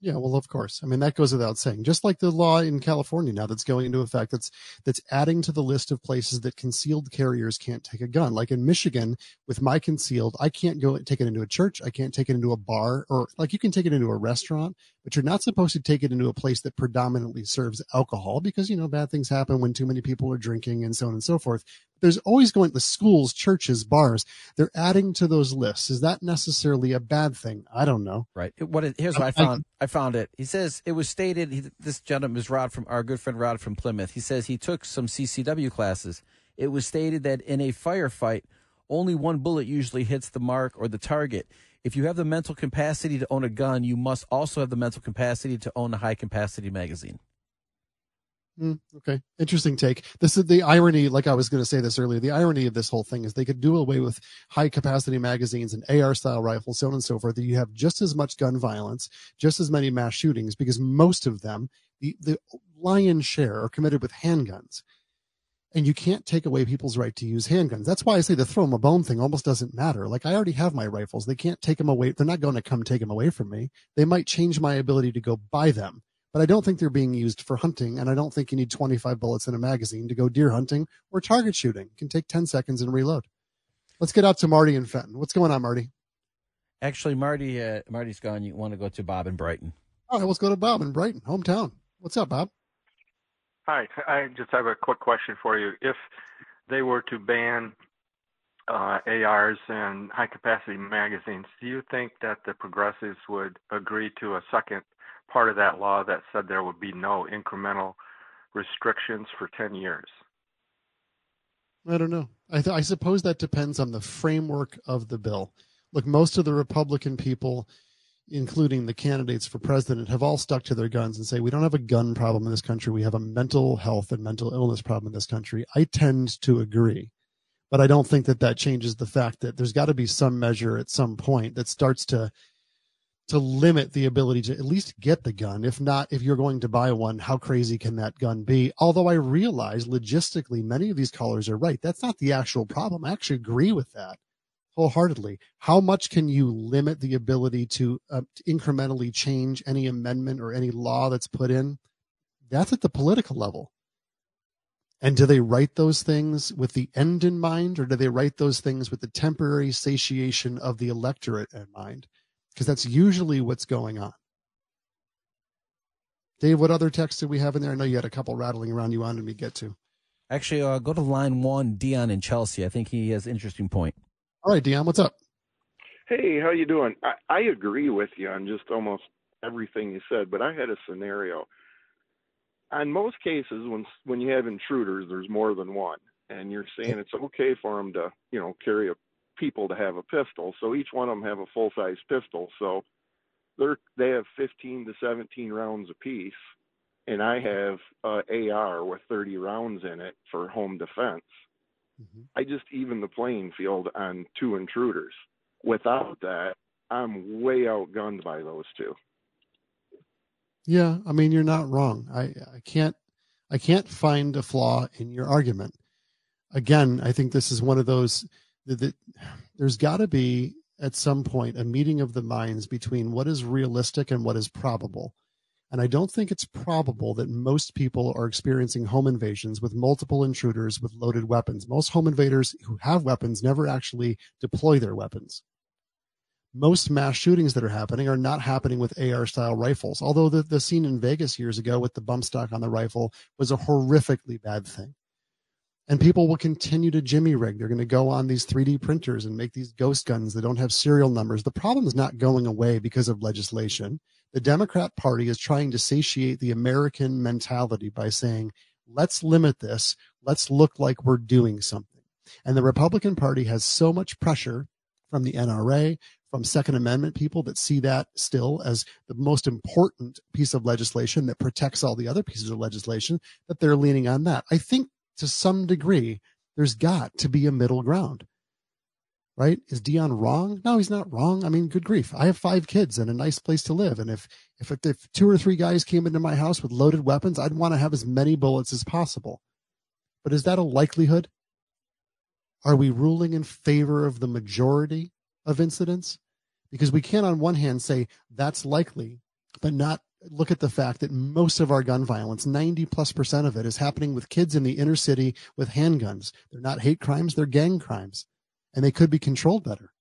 Yeah, well, of course. I mean, that goes without saying. Just like the law in California now that's going into effect, that's that's adding to the list of places that concealed carriers can't take a gun. Like in Michigan, with my concealed, I can't go take it into a church. I can't take it into a bar, or like you can take it into a restaurant, but you're not supposed to take it into a place that predominantly serves alcohol because you know bad things happen when too many people are drinking and so on and so forth there's always going to schools, churches, bars. They're adding to those lists. Is that necessarily a bad thing? I don't know. Right. What it, here's what I found. I, I, found it. He says it was stated. He, this gentleman is Rod from our good friend Rod from Plymouth. He says he took some CCW classes. It was stated that in a firefight, only one bullet usually hits the mark or the target. If you have the mental capacity to own a gun, you must also have the mental capacity to own a high capacity magazine. Mm, okay, interesting take. This is the irony. Like I was going to say this earlier, the irony of this whole thing is they could do away with high capacity magazines and AR style rifles, so on and so forth. That you have just as much gun violence, just as many mass shootings, because most of them, the the lion's share, are committed with handguns, and you can't take away people's right to use handguns. That's why I say the throw them a bone thing almost doesn't matter. Like I already have my rifles; they can't take them away. They're not going to come take them away from me. They might change my ability to go buy them but I don't think they're being used for hunting. And I don't think you need 25 bullets in a magazine to go deer hunting or target shooting. It can take 10 seconds and reload. Let's get out to Marty and Fenton. What's going on, Marty? Actually, Marty, uh, Marty's gone. You want to go to Bob and Brighton? All right, let's go to Bob in Brighton, hometown. What's up, Bob? Hi, I just have a quick question for you. If they were to ban uh, ARs and high capacity magazines, do you think that the progressives would agree to a second part of that law that said there would be no incremental restrictions for 10 years? I don't know. I, th- I suppose that depends on the framework of the bill. Look, most of the Republican people, including the candidates for president, have all stuck to their guns and say, we don't have a gun problem in this country. We have a mental health and mental illness problem in this country. I tend to agree. But I don't think that that changes the fact that there's got to be some measure at some point that starts to to limit the ability to at least get the gun. If not, if you're going to buy one, how crazy can that gun be? Although I realize logistically, many of these callers are right. That's not the actual problem. I actually agree with that wholeheartedly. How much can you limit the ability to, uh, to incrementally change any amendment or any law that's put in? That's at the political level. And do they write those things with the end in mind, or do they write those things with the temporary satiation of the electorate in mind? Because that's usually what's going on. Dave, what other texts did we have in there? I know you had a couple rattling around you wanted me to get to. Actually, uh, go to line one, Dion in Chelsea. I think he has an interesting point. All right, Dion, what's up? Hey, how you doing? I, I agree with you on just almost everything you said, but I had a scenario. On most cases, when when you have intruders, there's more than one, and you're saying it's okay for them to, you know, carry a people to have a pistol. So each one of them have a full size pistol. So they're they have 15 to 17 rounds apiece, and I have a AR with 30 rounds in it for home defense. Mm-hmm. I just even the playing field on two intruders. Without that, I'm way outgunned by those two. Yeah, I mean you're not wrong. I I can't I can't find a flaw in your argument. Again, I think this is one of those that there's got to be at some point a meeting of the minds between what is realistic and what is probable. And I don't think it's probable that most people are experiencing home invasions with multiple intruders with loaded weapons. Most home invaders who have weapons never actually deploy their weapons. Most mass shootings that are happening are not happening with AR style rifles, although the, the scene in Vegas years ago with the bump stock on the rifle was a horrifically bad thing and people will continue to jimmy rig. They're going to go on these 3D printers and make these ghost guns that don't have serial numbers. The problem is not going away because of legislation. The Democrat Party is trying to satiate the American mentality by saying, let's limit this. Let's look like we're doing something. And the Republican Party has so much pressure from the NRA, from Second Amendment people that see that still as the most important piece of legislation that protects all the other pieces of legislation that they're leaning on that. I think to some degree, there's got to be a middle ground. Right? Is Dion wrong? No, he's not wrong. I mean, good grief. I have five kids and a nice place to live. And if, if, if two or three guys came into my house with loaded weapons, I'd want to have as many bullets as possible. But is that a likelihood? Are we ruling in favor of the majority of incidents? Because we can, on one hand, say that's likely, but not look at the fact that most of our gun violence, 90 plus percent of it, is happening with kids in the inner city with handguns. They're not hate crimes, they're gang crimes, and they could be controlled better.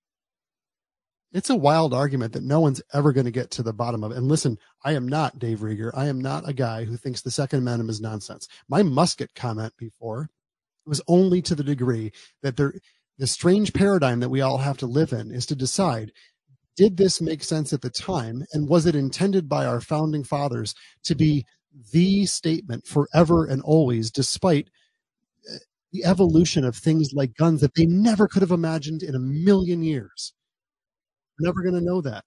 It's a wild argument that no one's ever going to get to the bottom of. And listen, I am not Dave Rieger. I am not a guy who thinks the Second Amendment is nonsense. My musket comment before was only to the degree that there, the strange paradigm that we all have to live in is to decide did this make sense at the time? And was it intended by our founding fathers to be the statement forever and always, despite uh, the evolution of things like guns that they never could have imagined in a million years? We're never going to know that.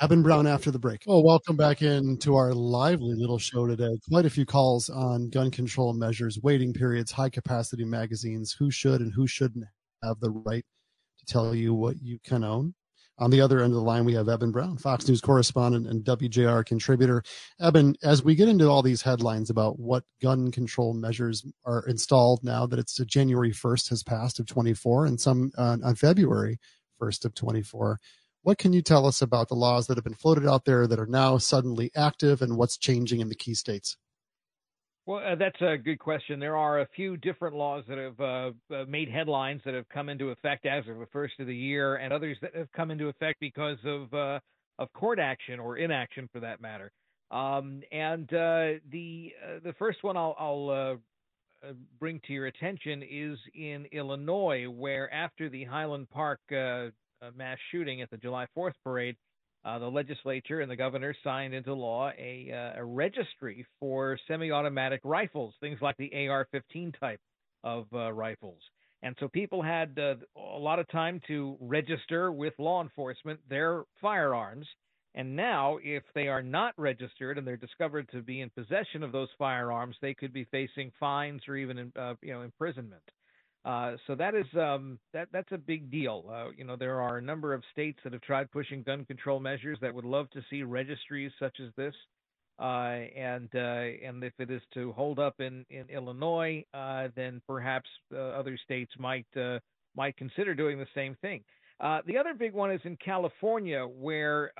Eben Brown after the break. Well, welcome back in to our lively little show today. Quite a few calls on gun control measures, waiting periods, high capacity magazines, who should and who shouldn't have the right to tell you what you can own. On the other end of the line, we have Eben Brown, Fox News correspondent and WJR contributor. Eben, as we get into all these headlines about what gun control measures are installed now that it's January 1st has passed of 24 and some uh, on February 1st of 24, what can you tell us about the laws that have been floated out there that are now suddenly active and what's changing in the key states? Well, uh, that's a good question. There are a few different laws that have uh, uh, made headlines that have come into effect as of the first of the year, and others that have come into effect because of uh, of court action or inaction, for that matter. Um, and uh, the the first one I'll, I'll bring to your attention is in Illinois, where after the Highland Park mass shooting at the July 4th parade, uh, the legislature and the governor signed into law a, uh, a registry for semi-automatic rifles, things like the AR-15 type of uh, rifles. And so people had uh, a lot of time to register with law enforcement their firearms. And now, if they are not registered and they're discovered to be in possession of those firearms, they could be facing fines or even, uh, you know, imprisonment. Uh, so that is um, that that's a big deal. Uh, you know, there are a number of states that have tried pushing gun control measures that would love to see registries such as this. Uh, and uh, and if it is to hold up in in Illinois, uh, then perhaps other states might might consider doing the same thing. the other big one is in California, where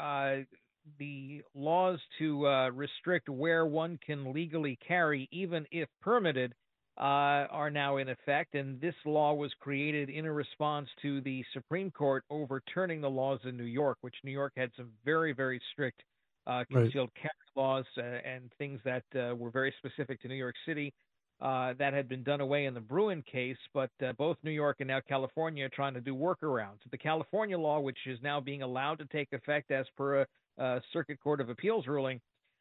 the laws to restrict where one can legally carry, even if permitted, uh, are now in effect, and this law was created in a response to the Supreme Court overturning the laws in New York, which New York had some very, very strict uh, concealed right. carry laws uh, and things that uh, were very specific to New York City. Uh, that had been done away in the Bruen case, but uh, both New York and now California are trying to do workarounds. The California law, which is now being allowed to take effect as per a, a Circuit Court of Appeals ruling,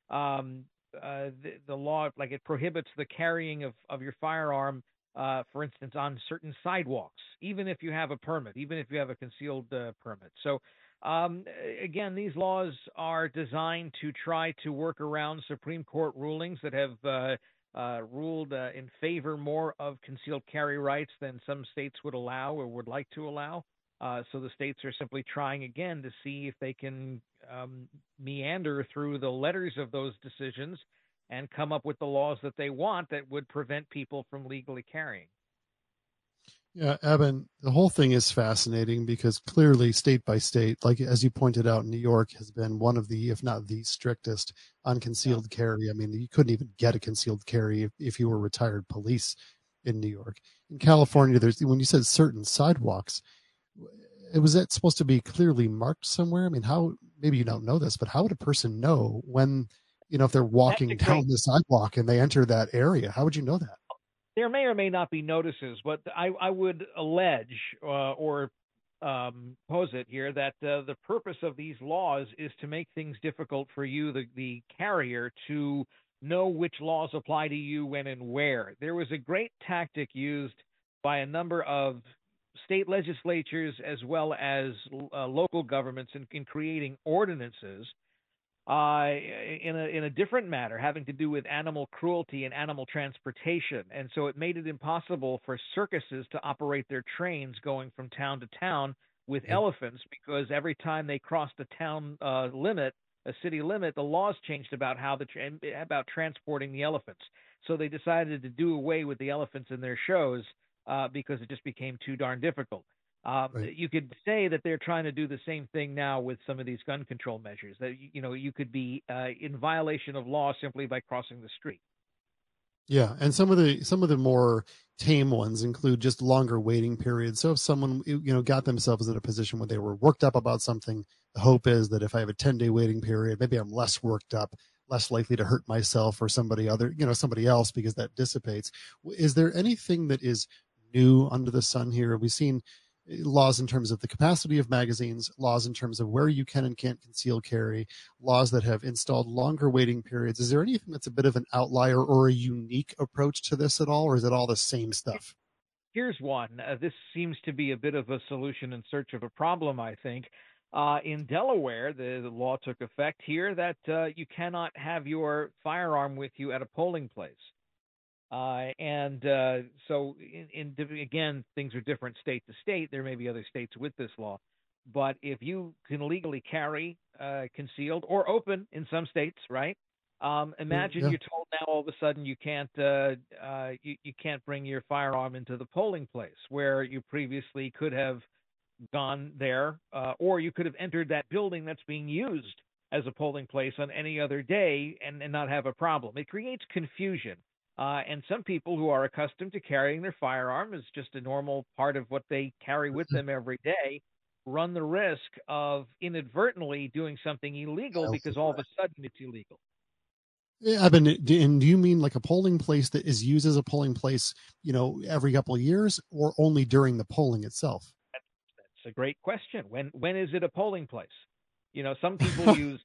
um, uh, the, the, law like it prohibits the carrying of, of your firearm, uh, for instance, on certain sidewalks, even if you have a permit, even if you have a concealed uh, permit. So. Um, again, these laws are designed to try to work around Supreme Court rulings that have uh, uh, ruled in favor more of concealed carry rights than some states would allow or would like to allow. Uh, so the states are simply trying again to see if they can um, meander through the letters of those decisions and come up with the laws that they want that would prevent people from legally carrying. Yeah, Evan, the whole thing is fascinating because clearly, state by state, like as you pointed out, New York has been one of the, if not the strictest on concealed yeah. carry. I mean, you couldn't even get a concealed carry if, if you were retired police in New York. In California, there's when you said certain sidewalks, it was that supposed to be clearly marked somewhere. I mean, how maybe you don't know this, but how would a person know when you know if they're walking down the sidewalk and they enter that area? How would you know that? there may or may not be notices, but I, I would allege uh, or um, pose it here that uh, the purpose of these laws is to make things difficult for you, the, the carrier, to know which laws apply to you when and where. There was a great tactic used by a number of state legislatures as well as uh, local governments in, in creating ordinances uh, in a in a different matter having to do with animal cruelty and animal transportation, and so it made it impossible for circuses to operate their trains going from town to town with mm-hmm. elephants because every time they crossed a town uh, limit, a city limit, the laws changed about how the tra- about transporting the elephants. So they decided to do away with the elephants in their shows uh, because it just became too darn difficult. Um, right. You could say that they're trying to do the same thing now with some of these gun control measures. That you know you could be uh, in violation of law simply by crossing the street. Yeah, and some of the some of the more tame ones include just longer waiting periods. So if someone you know got themselves in a position where they were worked up about something, the hope is that if I have a 10 day waiting period, maybe I'm less worked up, less likely to hurt myself or somebody other, you know, somebody else because that dissipates. Is there anything that is new under the sun here? We've seen laws in terms of the capacity of magazines, laws in terms of where you can and can't conceal carry, laws that have installed longer waiting periods. Is there anything that's a bit of an outlier or a unique approach to this at all, or is it all the same stuff? Here's one. Uh, this seems to be a bit of a solution in search of a problem, I think. Uh, in Delaware, the, the, law took effect here that uh, you cannot have your firearm with you at a polling place. Uh, and uh, so, in, in, again, things are different state to state. There may be other states with this law, but if you can legally carry uh, concealed or open in some states, right? Um, imagine yeah. you're told now all of a sudden you can't uh, uh, you, you can't bring your firearm into the polling place where you previously could have gone there, uh, or you could have entered that building that's being used as a polling place on any other day and, and not have a problem. It creates confusion uh, and some people who are accustomed to carrying their firearm as just a normal part of what they carry with mm-hmm. them every day run the risk of inadvertently doing something illegal because all of a sudden it's illegal. Yeah, been. and do you mean like a polling place that is used as a polling place, you know, every couple of years, or only during the polling itself? That's, that's a great question. When when is it a polling place? You know, some people use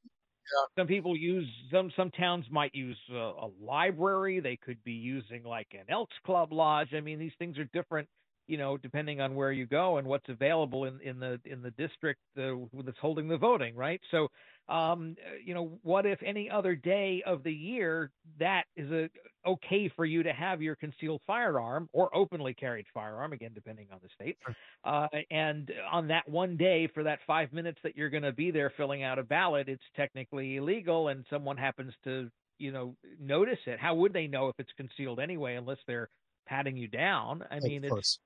some people use some some towns might use a, a library. They could be using like an Elks Club lodge. I mean, these things are different you know, depending on where you go and what's available in, in the in the district uh, that's holding the voting, right? So, um, you know, what if any other day of the year that is a okay for you to have your concealed firearm or openly carried firearm, again depending on the state, uh, and on that one day for that five minutes that you're going to be there filling out a ballot, it's technically illegal, and someone happens to you know notice it. How would they know if it's concealed anyway, unless they're patting you down? I mean, it's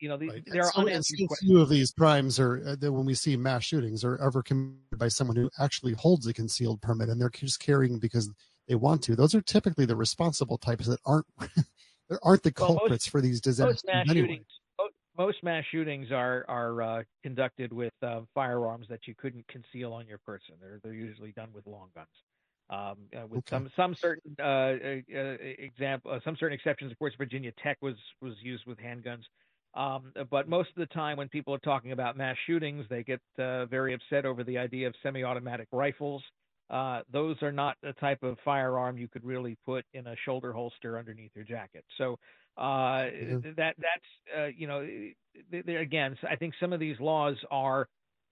you know, the, right. there are so, unanswered questions. Few of these crimes are uh, that when we see mass shootings are ever committed by someone who actually holds a concealed permit and they're just carrying because they want to. Those are typically the responsible types that aren't there aren't the Well, most- culprits for these disasters most mass anyway. shootings mo- most mass shootings are are uh, conducted with uh, firearms that you couldn't conceal on your person. They're they're usually done with long guns. Um, uh, with Okay. some some certain uh, uh, uh, example, uh, some certain exceptions. Of course, Virginia Tech was was used with handguns. Um, but most of the time, when people are talking about mass shootings, they get uh, very upset over the idea of semi-automatic rifles. Uh, those are not the type of firearm you could really put in a shoulder holster underneath your jacket. So uh, that that's uh, you know th- again, I think some of these laws are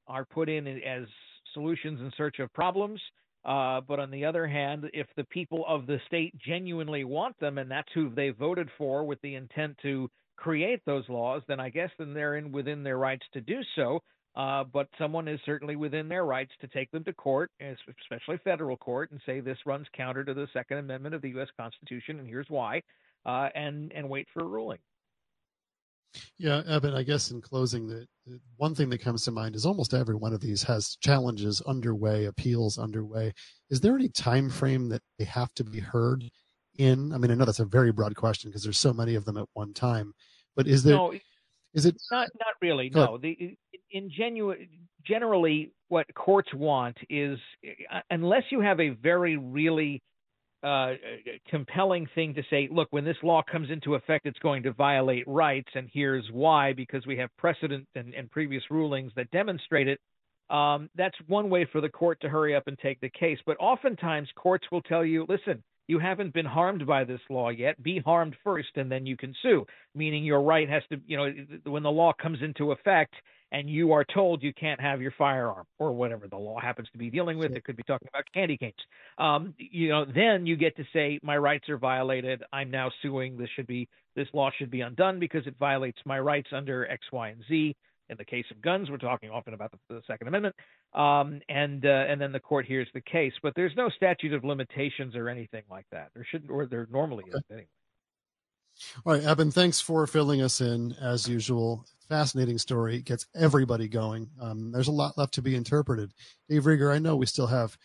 are put in as solutions in search of problems. Uh, but on the other hand, if the people of the state genuinely want them, and that's who they voted for with the intent to create those laws, then I guess then they're in within their rights to do so. Uh, but someone is certainly within their rights to take them to court, especially federal court, and say this runs counter to the Second Amendment of the U.S. Constitution, and here's why, uh, and and wait for a ruling. Yeah, Evan, I guess in closing, the, the one thing that comes to mind is almost every one of these has challenges underway, appeals underway. Is there any time frame that they have to be heard in? I mean, I know that's a very broad question because there's so many of them at one time, but is there no, is it Not not really. No. The in genuine generally what courts want is uh, unless you have a very really uh, compelling thing to say, look, when this law comes into effect, it's going to violate rights, and here's why, because we have precedent and, and previous rulings that demonstrate it. Um, that's one way for the court to hurry up and take the case. But oftentimes, courts will tell you, listen, you haven't been harmed by this law yet. Be harmed first, and then you can sue. Meaning your right has to, you know, when the law comes into effect and you are told you can't have your firearm or whatever the law happens to be dealing with, it could be talking about candy canes. Um, you know, then you get to say my rights are violated. I'm now suing. This should be this law should be undone because it violates my rights under X, Y, and Z. In the case of guns, we're talking often about the, the Second Amendment, um, and uh, and then the court hears the case. But there's no statute of limitations or anything like that. There shouldn't, or there normally isn't anyway. All right, Evan, thanks for filling us in as usual. Fascinating story. Gets everybody going. Um, there's a lot left to be interpreted. Dave Rieger, I know we still have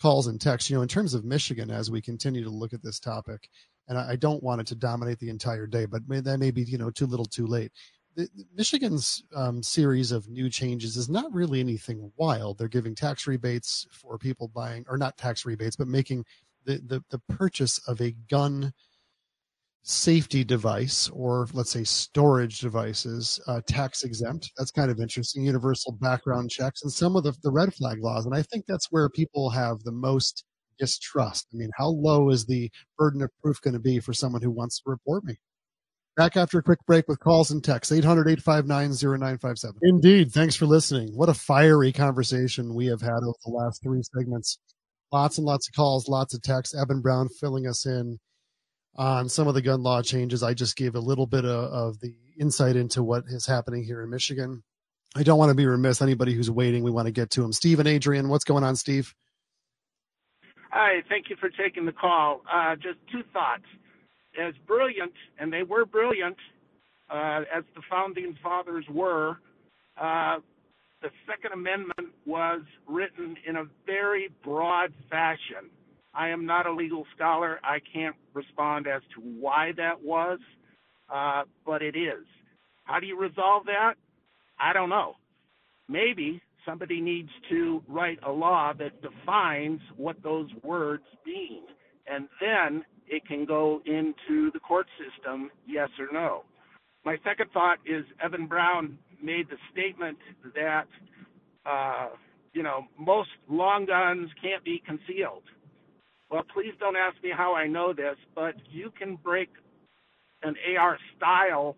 calls and texts. You know, in terms of Michigan, as we continue to look at this topic, and I, I don't want it to dominate the entire day, but may, that may be, you know, too little too late. The, Michigan's um, series of new changes is not really anything wild. They're giving tax rebates for people buying, or not tax rebates, but making the, the, the purchase of a gun safety device or let's say storage devices uh, tax exempt. That's kind of interesting. Universal background checks and some of the, the red flag laws. And i think that's where people have the most distrust. I mean how low is the burden of proof going to be for someone who wants to report me back after a quick break with calls and texts 800-859-0957 indeed thanks for listening what a fiery conversation we have had over the last three segments lots and lots of calls lots of texts evan brown filling us in on some of the gun law changes. I just gave a little bit of, of, the insight into what is happening here in Michigan. I don't want to be remiss. Anybody who's waiting, we want to get to them. Steve and Adrian, what's going on, Steve? Hi, thank you for taking the call. Uh, just two thoughts. As brilliant, and they were brilliant, uh, as the founding fathers were, uh, the Second Amendment was written in a very broad fashion. I am not a legal scholar. I can't respond as to why that was, uh, but it is. How do you resolve that? I don't know. Maybe somebody needs to write a law that defines what those words mean, and then it can go into the court system, yes or no. My second thought is Evan Brown made the statement that, uh, you know, most long guns can't be concealed. Well, please don't ask me how I know this, but you can break an AR style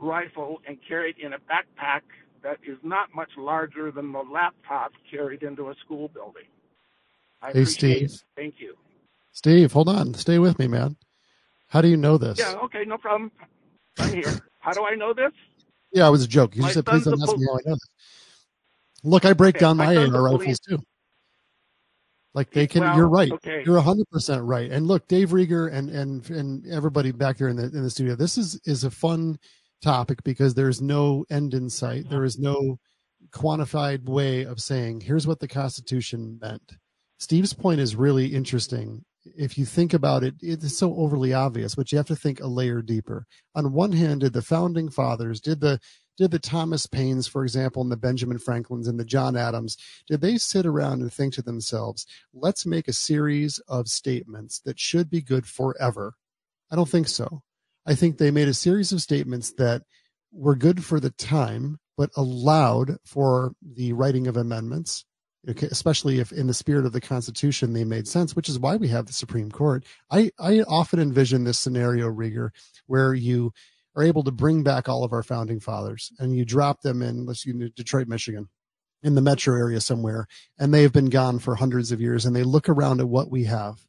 rifle and carry it in a backpack that is not much larger than the laptop carried into a school building. I Hey, Steve. it. Thank you. Steve, hold on. Stay with me, man. How do you know this? Yeah, okay, no problem. I'm here. How do I know this? Yeah, it was a joke. You My said, please don't ask pol- me how I know this. Look, I break Okay, down my my AR rifles too. Like they can, Well, you're right. okay. You're hundred percent right. And look, Dave Rieger and and and everybody back there in the in the studio. This is is a fun topic because there's no end in sight. There is no quantified way of saying here's what the Constitution meant. Steve's point is really interesting if you think about it, it's so overly obvious, but you have to think a layer deeper. On one hand, did the founding fathers, did the did the Thomas Paines, for example, and the Benjamin Franklins and the John Adams, did they sit around and think to themselves, let's make a series of statements that should be good forever? I don't think so. I think they made a series of statements that were good for the time, but allowed for the writing of amendments, especially if in the spirit of the Constitution they made sense, which is why we have the Supreme Court. I, I often envision this scenario, Rieger, where you are able to bring back all of our founding fathers and you drop them in, let's use Detroit, Michigan, in the metro area somewhere, and they have been gone for hundreds of years, and they look around at what we have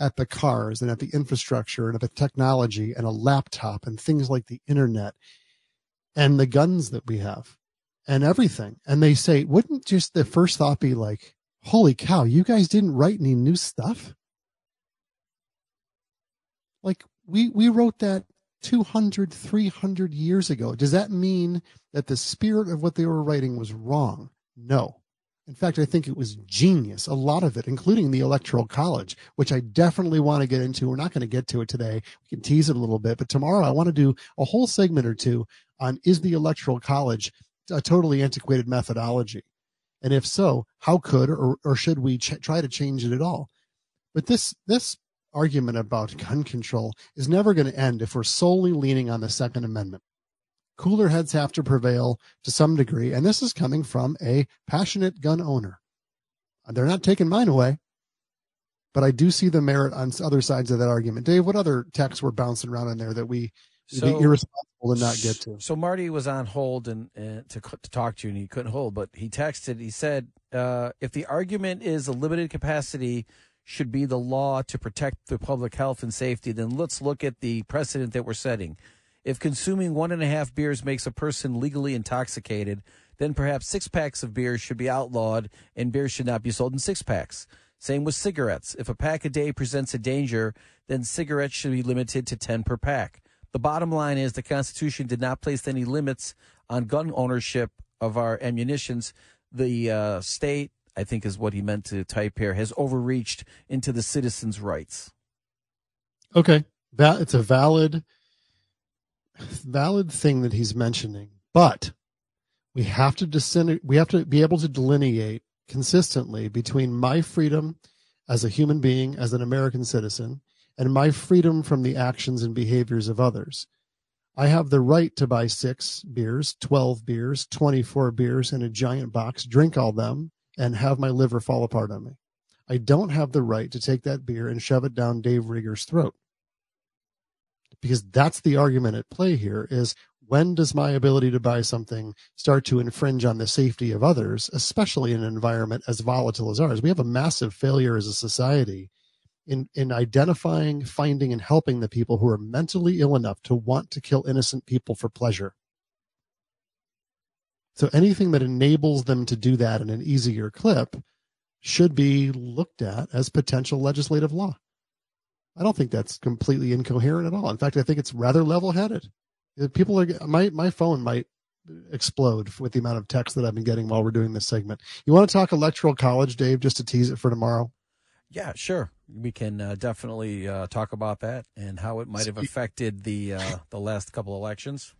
at the cars and at the infrastructure and at the technology and a laptop and things like the internet and the guns that we have and everything. And they say, wouldn't just the first thought be like, holy cow, you guys didn't write any new stuff? Like we, we wrote that 200, 300 years ago. Does that mean that the spirit of what they were writing was wrong? No. In fact, I think it was genius. A lot of it, including the Electoral College, which I definitely want to get into. We're not going to get to it today. We can tease it a little bit, but tomorrow I want to do a whole segment or two on is the Electoral College a totally antiquated methodology? And if so, how could or, or should we ch- try to change it at all? But this, this argument about gun control is never going to end if we're solely leaning on the Second Amendment. Cooler heads have to prevail to some degree, and this is coming from a passionate gun owner. Uh, they're not taking mine away, but I do see the merit on other sides of that argument. Dave, what other texts were bouncing around in there that we so, be irresponsible to not get to? So Marty was on hold and, and to to talk to you, and he couldn't hold, but he texted. He said, uh, "If the argument is a limited capacity should be the law to protect the public health and safety, then let's look at the precedent that we're setting." If consuming one and a half beers makes a person legally intoxicated, then perhaps six packs of beer should be outlawed and beer should not be sold in six packs. Same with cigarettes. If a pack a day presents a danger, then cigarettes should be limited to 10 per pack. The bottom line is the Constitution did not place any limits on gun ownership of our ammunitions. The uh, state, I think is what he meant to type here, has overreached into the citizens' rights. Okay. That it's a valid valid thing that he's mentioning, but we have to discern, we have to be able to delineate consistently between my freedom as a human being, as an American citizen, and my freedom from the actions and behaviors of others. I have the right to buy six beers, 12 beers, 24 beers in a giant box, drink all them, and have my liver fall apart on me. I don't have the right to take that beer and shove it down Dave Rieger's throat because that's the argument at play here is when does my ability to buy something start to infringe on the safety of others, especially in an environment as volatile as ours? We have a massive failure as a society in, in identifying, finding, and helping the people who are mentally ill enough to want to kill innocent people for pleasure. So anything that enables them to do that in an easier clip should be looked at as potential legislative law. I don't think that's completely incoherent at all. In fact, I think it's rather level-headed. Uh, people are my my phone might explode with the amount of text that I've been getting while we're doing this segment. You want to talk electoral college, Dave, just to tease it for tomorrow? Yeah, sure. We can uh, definitely uh, talk about that and how it might have affected the uh, the last couple elections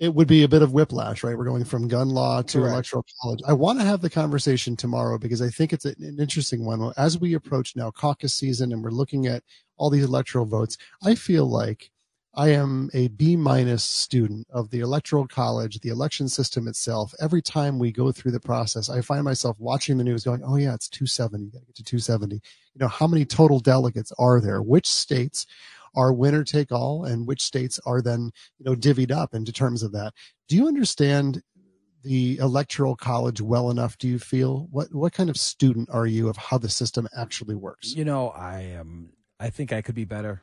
it would be a bit of whiplash, right? We're going from gun law to Correct. electoral college. I want to have the conversation tomorrow because I think it's an interesting one. As we approach now caucus season and we're looking at all these electoral votes, I feel like I am a B minus student of the electoral college, the election system itself. Every time we go through the process, I find myself watching the news going, Oh yeah, it's 270. You got to get to 270. You know, how many total delegates are there? Which states are winner take all and which states are then, you know, divvied up into terms of that. Do you understand the electoral college well enough do you feel what what kind of student are you of how the system actually works you know i am i think i could be better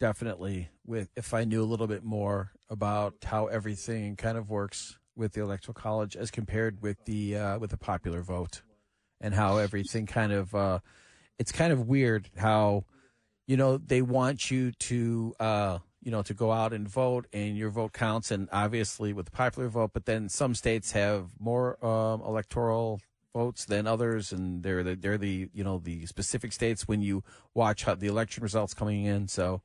definitely with if i knew a little bit more about how everything kind of works with the electoral college as compared with the uh, with the popular vote and how everything kind of uh, it's kind of weird how you know, they want you to, uh, you know, to go out and vote, and your vote counts. And obviously, with the popular vote, but then some states have more um, electoral votes than others, and they're the, they're the you know the specific states when you watch how the election results coming in. So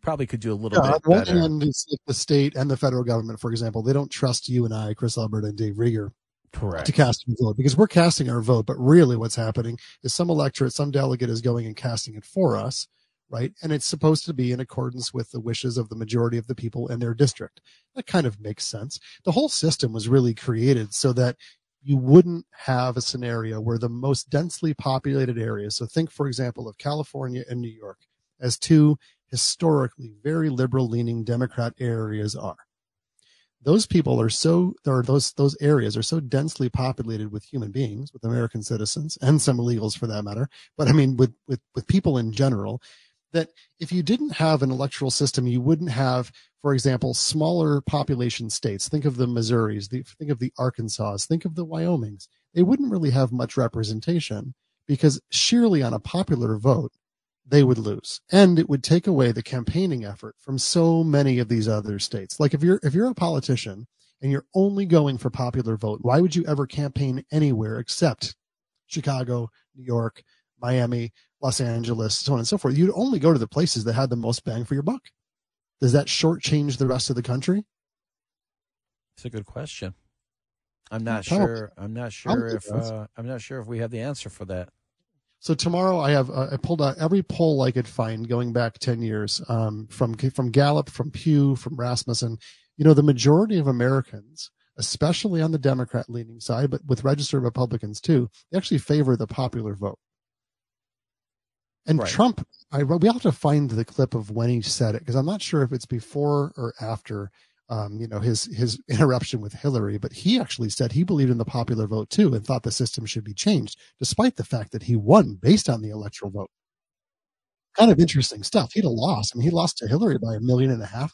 probably could do a little Yeah, on bit the one better. hand, it's like the state and the federal government, for example, they don't trust you and I, Chris Albert and Dave Rieger, Correct. to cast your vote because we're casting our vote. But really, what's happening is some electorate, some delegate is going and casting it for us, right? And it's supposed to be in accordance with the wishes of the majority of the people in their district. That kind of makes sense. The whole system was really created so that you wouldn't have a scenario where the most densely populated areas, so think, for example, of California and New York as two historically very liberal leaning Democrat areas are. Those people are so or those those areas are so densely populated with human beings with american citizens and some illegals for that matter but i mean with with with people in general that if you didn't have an electoral system you wouldn't have for example smaller population states. Think of the missouris the, think of the arkansas think of the wyomings. They wouldn't really have much representation because sheerly on a popular vote they would lose and it would take away the campaigning effort from so many of these other states like if you're if you're a politician and you're only going for popular vote why would you ever campaign anywhere except chicago new york miami los angeles so on and so forth you'd only go to the places that had the most bang for your buck does that shortchange the rest of the country It's a good question. I'm not Probably. sure. I'm not sure if uh, I'm not sure if we have the answer for that. So tomorrow I have uh, I pulled out every poll I could find going back 10 years um, from from Gallup, from Pew, from Rasmussen. You know, the majority of Americans, especially on the Democrat leaning side, but with registered Republicans too, they actually favor the popular vote. And Right. Trump, I we have to find the clip of when he said it because I'm not sure if it's before or after. Um, you know his his interruption with Hillary, but he actually said he believed in the popular vote too and thought the system should be changed, despite the fact that he won based on the electoral vote. Kind of interesting stuff. He'd have lost. I mean, he lost to Hillary by a million and a half.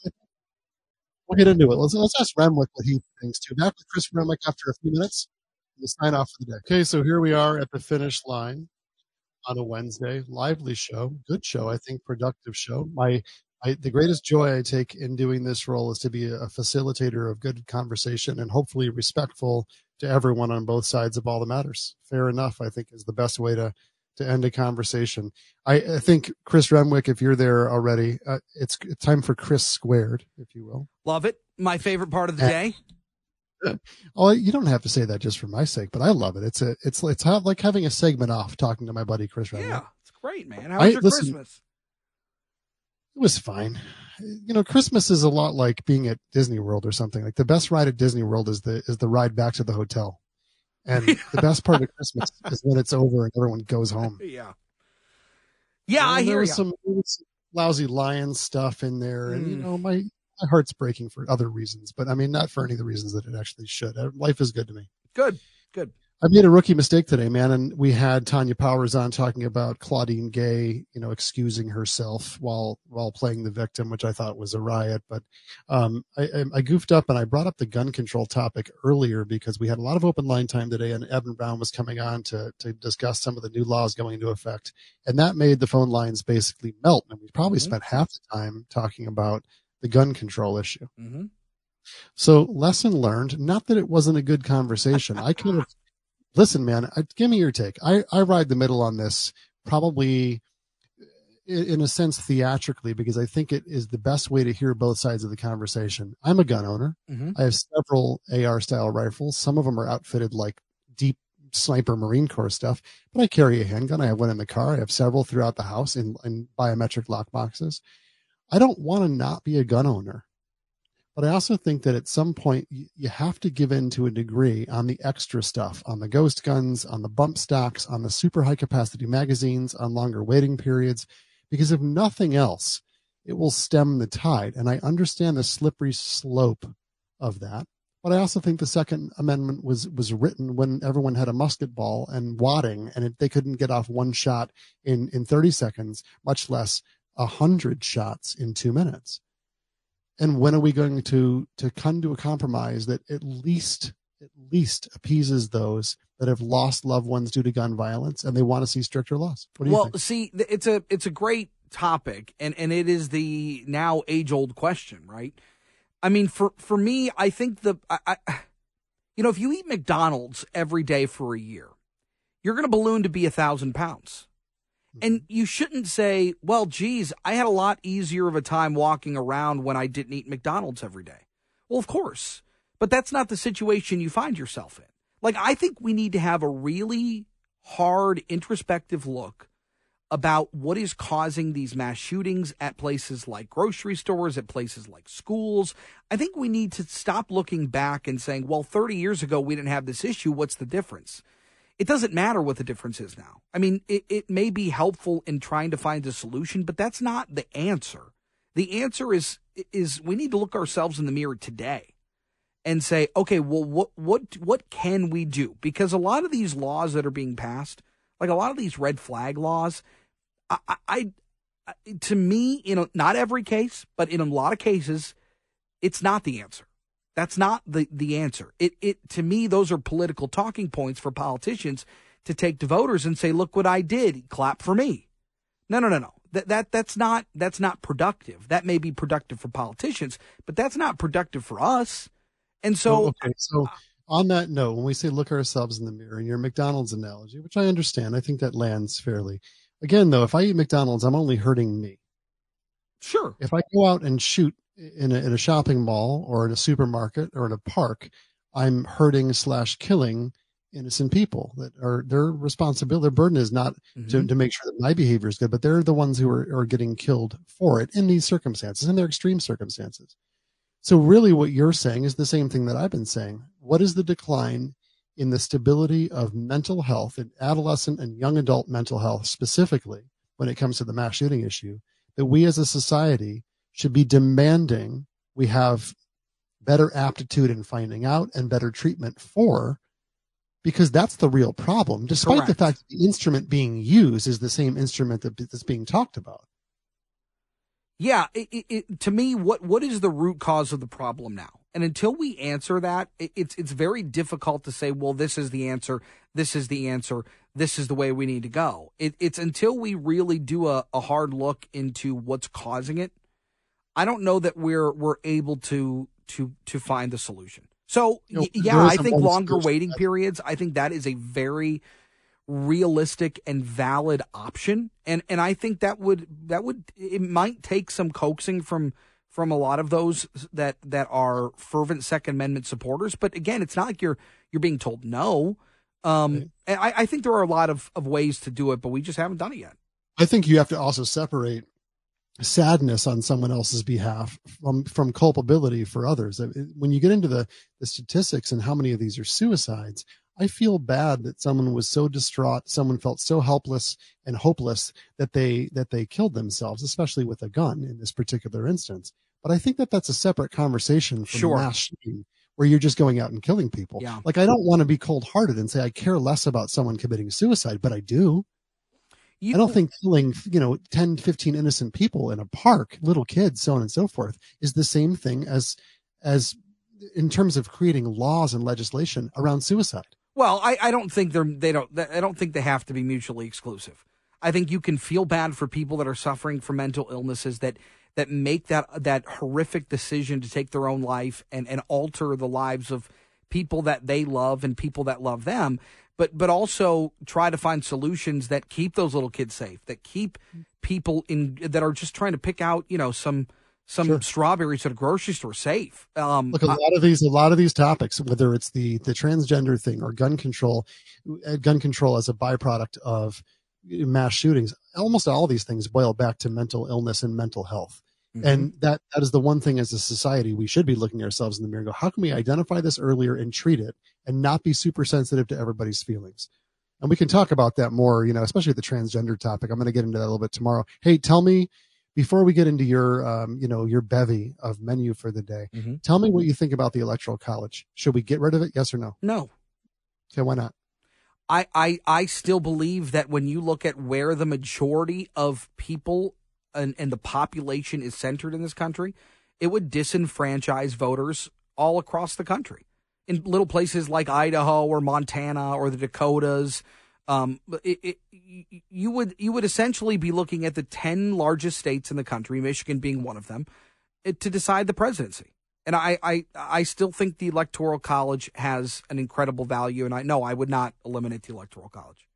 We'll get into it. Let's, let's ask Renwick what he thinks too. Back with Chris Renwick after a few minutes. We'll sign off for the day. Okay, so here we are at the finish line on a Wednesday. Lively show, good show, I think, productive show. My I, the greatest joy I take in doing this role is to be a facilitator of good conversation and hopefully respectful to everyone on both sides of all the matters. Fair enough, I think, is the best way to to end a conversation. I, I think Chris Renwick, if you're there already, uh, it's, it's time for Chris squared, if you will. Love it. My favorite part of the Uh, day. Oh, you don't have to say that just for my sake, but I love it. It's a it's it's like having a segment off talking to my buddy Chris Renwick. Yeah, it's great, man. How I- your listen, Christmas? It was fine. You know, Christmas is a lot like being at Disney World or something. Like the best ride at Disney World is the is the ride back to the hotel, and the best part of Christmas is when it's over and everyone goes home. Yeah. Yeah, I And there hear was you. some, there was some lousy lion stuff in there, and you Mm. know my my heart's breaking for other reasons, but I mean not for any of the reasons that it actually should. Uh, Life is good to me. Good, good. I made a rookie mistake today, man, and we had Tanya Powers on talking about Claudine Gay, you know, excusing herself while while playing the victim, which I thought was a riot. But um, I, I- goofed up and I brought up the gun control topic earlier because we had a lot of open line time today, and Evan Brown was coming on to to discuss some of the new laws going into effect, and that made the phone lines basically melt. And we probably Mhm. spent half the time talking about the gun control issue. hmm So lesson learned. Not that it wasn't a good conversation. I could have listen, man. Give me your take. I I ride the middle on this, probably in a sense theatrically because I think it is the best way to hear both sides of the conversation. I'm a gun owner. Mhm. I have several AR style rifles. Some of them are outfitted like deep sniper Marine Corps stuff, but I carry a handgun. I have one in the car. I have several throughout the house in, in biometric lock boxes. I don't want to not be a gun owner. But I also think that at some point you, have to give in to a degree on the extra stuff, on the ghost guns, on the bump stocks, on the super high capacity magazines, on longer waiting periods, because if nothing else, it will stem the tide. And I understand the slippery slope of that. But I also think the Second Amendment was was written when everyone had a musket ball and wadding, and it, they couldn't get off one shot in in 30 seconds, much less a hundred shots in two minutes and when are we going to to come to a compromise that at least at least appeases those that have lost loved ones due to gun violence and they want to see stricter laws what do you well, think see, it's a it's a great topic, and and it is the now age old question, right? I mean, for for me, I think the I, I, you know, if you eat McDonald's every day for a year, you're going to balloon to be a thousand pounds. And you shouldn't say, well, geez, I had a lot easier of a time walking around when I didn't eat McDonald's every day. Well, of course. But that's not the situation you find yourself in. Like, I think we need to have a really hard introspective look about what is causing these mass shootings at places like grocery stores, at places like schools. I think we need to stop looking back and saying, well, 30 years ago, we didn't have this issue. What's the difference? It doesn't matter what the difference is now. I mean, it, it may be helpful in trying to find a solution, but that's not the answer. The answer is is we need to look ourselves in the mirror today and say, okay, well, what what what can we do? Because a lot of these laws that are being passed, like a lot of these red flag laws, I, I, I to me, you know, not every case, but in a lot of cases, it's not the answer. That's not the the answer. It it to me, those are political talking points for politicians to take to voters and say, look what I did, clap for me. No, no, no, no. That that that's not that's not productive. That may be productive for politicians, but that's not productive for us. And so, Oh, okay, so on that note, when we say look ourselves in the mirror, in your McDonald's analogy, which I understand, I think that lands fairly. Again, though, if I eat McDonald's, I'm only hurting me. Sure. If I go out and shoot in a, in a shopping mall or in a supermarket or in a park, I'm hurting slash killing innocent people that are their responsibility. Their burden is not to, Mhm. to make sure that my behavior is good, but they're the ones who are, are getting killed for it in these circumstances, in their extreme circumstances. So really what you're saying is the same thing that I've been saying. What is the decline in the stability of mental health in adolescent and young adult mental health specifically when it comes to the mass shooting issue that we as a society should be demanding we have better aptitude in finding out and better treatment for because that's the real problem despite the fact that the instrument being used is the same instrument that, that's being talked about Yeah, it, it, to me, what what is the root cause of the problem now? And until we answer that, it, it's it's very difficult to say, well, this is the answer, this is the answer, this is the way we need to go. It, it's until we really do a, a hard look into what's causing it. I don't know that we're we're able to to to find the solution. So You know, yeah, I think longer waiting that- periods. I think that is a very realistic and valid option and and I think that would that would it might take some coaxing from from a lot of those that that are fervent second amendment supporters but again it's not like you're you're being told no um and I, I think there are a lot of, of ways to do it but we just haven't done it yet I think you have to also separate sadness on someone else's behalf from from culpability for others. When you get into the the statistics and how many of these are suicides, I feel bad that someone was so distraught, someone felt so helpless and hopeless that they that they killed themselves, especially with a gun in this particular instance. But I think that that's a separate conversation from Sure. mass shooting, where you're just going out and killing people. Yeah. Like I don't want to be cold hearted and say I care less about someone committing suicide, but I do. You- I don't think killing, you know, 10, 15 innocent people in a park, little kids, so on and so forth, is the same thing as, as in terms of creating laws and legislation around suicide. Well, I, I don't think they're they don't I don't think they have to be mutually exclusive. I think you can feel bad for people that are suffering from mental illnesses that that make that that horrific decision to take their own life and, and alter the lives of people that they love and people that love them. But but also try to find solutions that keep those little kids safe, that keep people in that are just trying to pick out, you know, some some Sure. strawberries at a grocery store safe. Um, Look, a I- lot of these, a lot of these topics, whether it's the the transgender thing or gun control, uh, gun control as a byproduct of mass shootings, almost all these things boil back to mental illness and mental health. Mm-hmm. And that that is the one thing as a society we should be looking ourselves in the mirror and go, how can we identify this earlier and treat it and not be super sensitive to everybody's feelings? And we can talk about that more, you know, especially the transgender topic. I'm going to get into that a little bit tomorrow. Hey, tell me before we get into your, um, you know, your bevy of menu for the day, Mhm. tell me what you think about the electoral college. Should we get rid of it? Yes or no? no. Okay, why not? I, I, I still believe that when you look at where the majority of people and, and the population is centered in this country, it would disenfranchise voters all across the country. In little places like Idaho or Montana or the Dakotas, um, it, it, you would you would essentially be looking at the ten largest states in the country, Michigan being one of them, eh, to decide the presidency. And I, I, I still think the electoral college has an incredible value, and I know I would not eliminate the electoral college.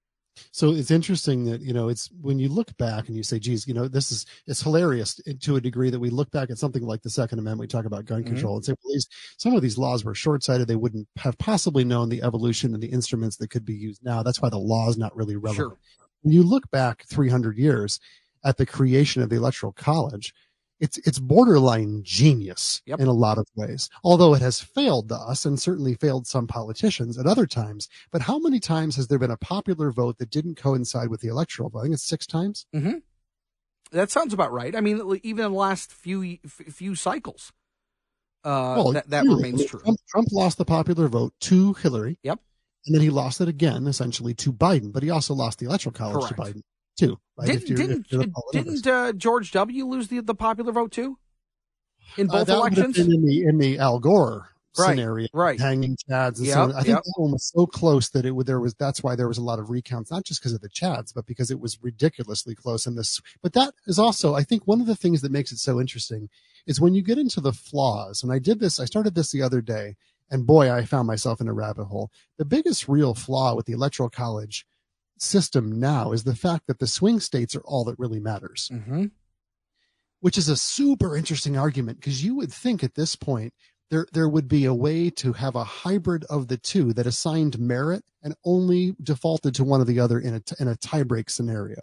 So it's interesting that you know it's when you look back and you say, "Geez, you know, this is it's hilarious to a degree that we look back at something like the Second Amendment. We talk about gun Mhm. control and say, well, these some of these laws were short sighted. They wouldn't have possibly known the evolution and the instruments that could be used now. That's why the law is not really relevant. Sure. When you look back 300 years at the creation of the Electoral College, it's it's borderline genius Yep. in a lot of ways. Although it has failed us and certainly failed some politicians at other times. But how many times has there been a popular vote that didn't coincide with the electoral vote? I think it's six times. Mm-hmm. That sounds about right. I mean, even in the last few few cycles, uh, well, that, that really, remains true. Trump, Trump lost the popular vote to Hillary. Yep. And then he lost it again, essentially, to Biden. But he also lost the electoral college Correct. to Biden too. Didn't didn't if you're the poll numbers. didn't uh, George W. lose the the popular vote too in Uh, both have elections? in the in the Al Gore Right, scenario, right. Hanging chads and Yep, so on. I think yep. that one was so close that it would there was that's why there was a lot of recounts, not just because of the chads, but because it was ridiculously close in this. But that is also, I think, one of the things that makes it so interesting is when you get into the flaws. And I did this, I started this the other day, and boy, I found myself in a rabbit hole. The biggest real flaw with the electoral college system now is the fact that the swing states are all that really matters Mm-hmm. which is a super interesting argument because you would think at this point there there would be a way to have a hybrid of the two that assigned merit and only defaulted to one or the other in a in a tiebreak scenario.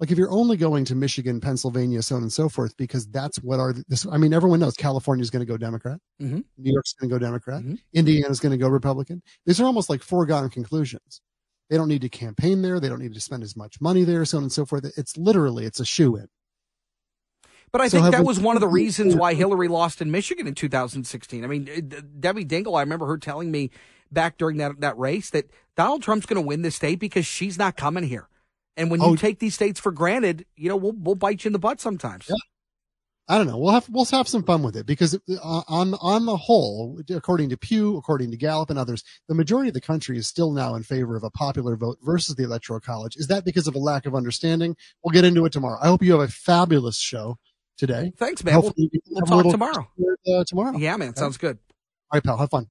Like if you're only going to Michigan, Pennsylvania, so on and so forth, because that's what are this. I mean, everyone knows California is going to go Democrat, Mhm. New York's going to go Democrat, Mhm. Indiana's going to go Republican. These are almost like foregone conclusions. They don't need to campaign there. They don't need to spend as much money there, so on and so forth. It's literally it's a shoe in. But I So think that was one of the reasons why Hillary lost in Michigan in 2016. I mean, uh, Debbie Dingell, I remember her telling me back during that, that race that Donald Trump's going to win this state because she's not coming here. And when you Oh. take these states for granted, you know, we'll, we'll bite you in the butt sometimes. I don't know. We'll have we'll have some fun with it because uh, on on the whole, according to Pew, according to Gallup and others, the majority of the country is still now in favor of a popular vote versus the electoral college. Is that because of a lack of understanding? We'll get into it tomorrow. I hope you have a fabulous show today. Thanks, man. Hopefully we can we'll talk tomorrow. uh, tomorrow. Yeah, man. Okay? Sounds good. All right, pal. Have fun.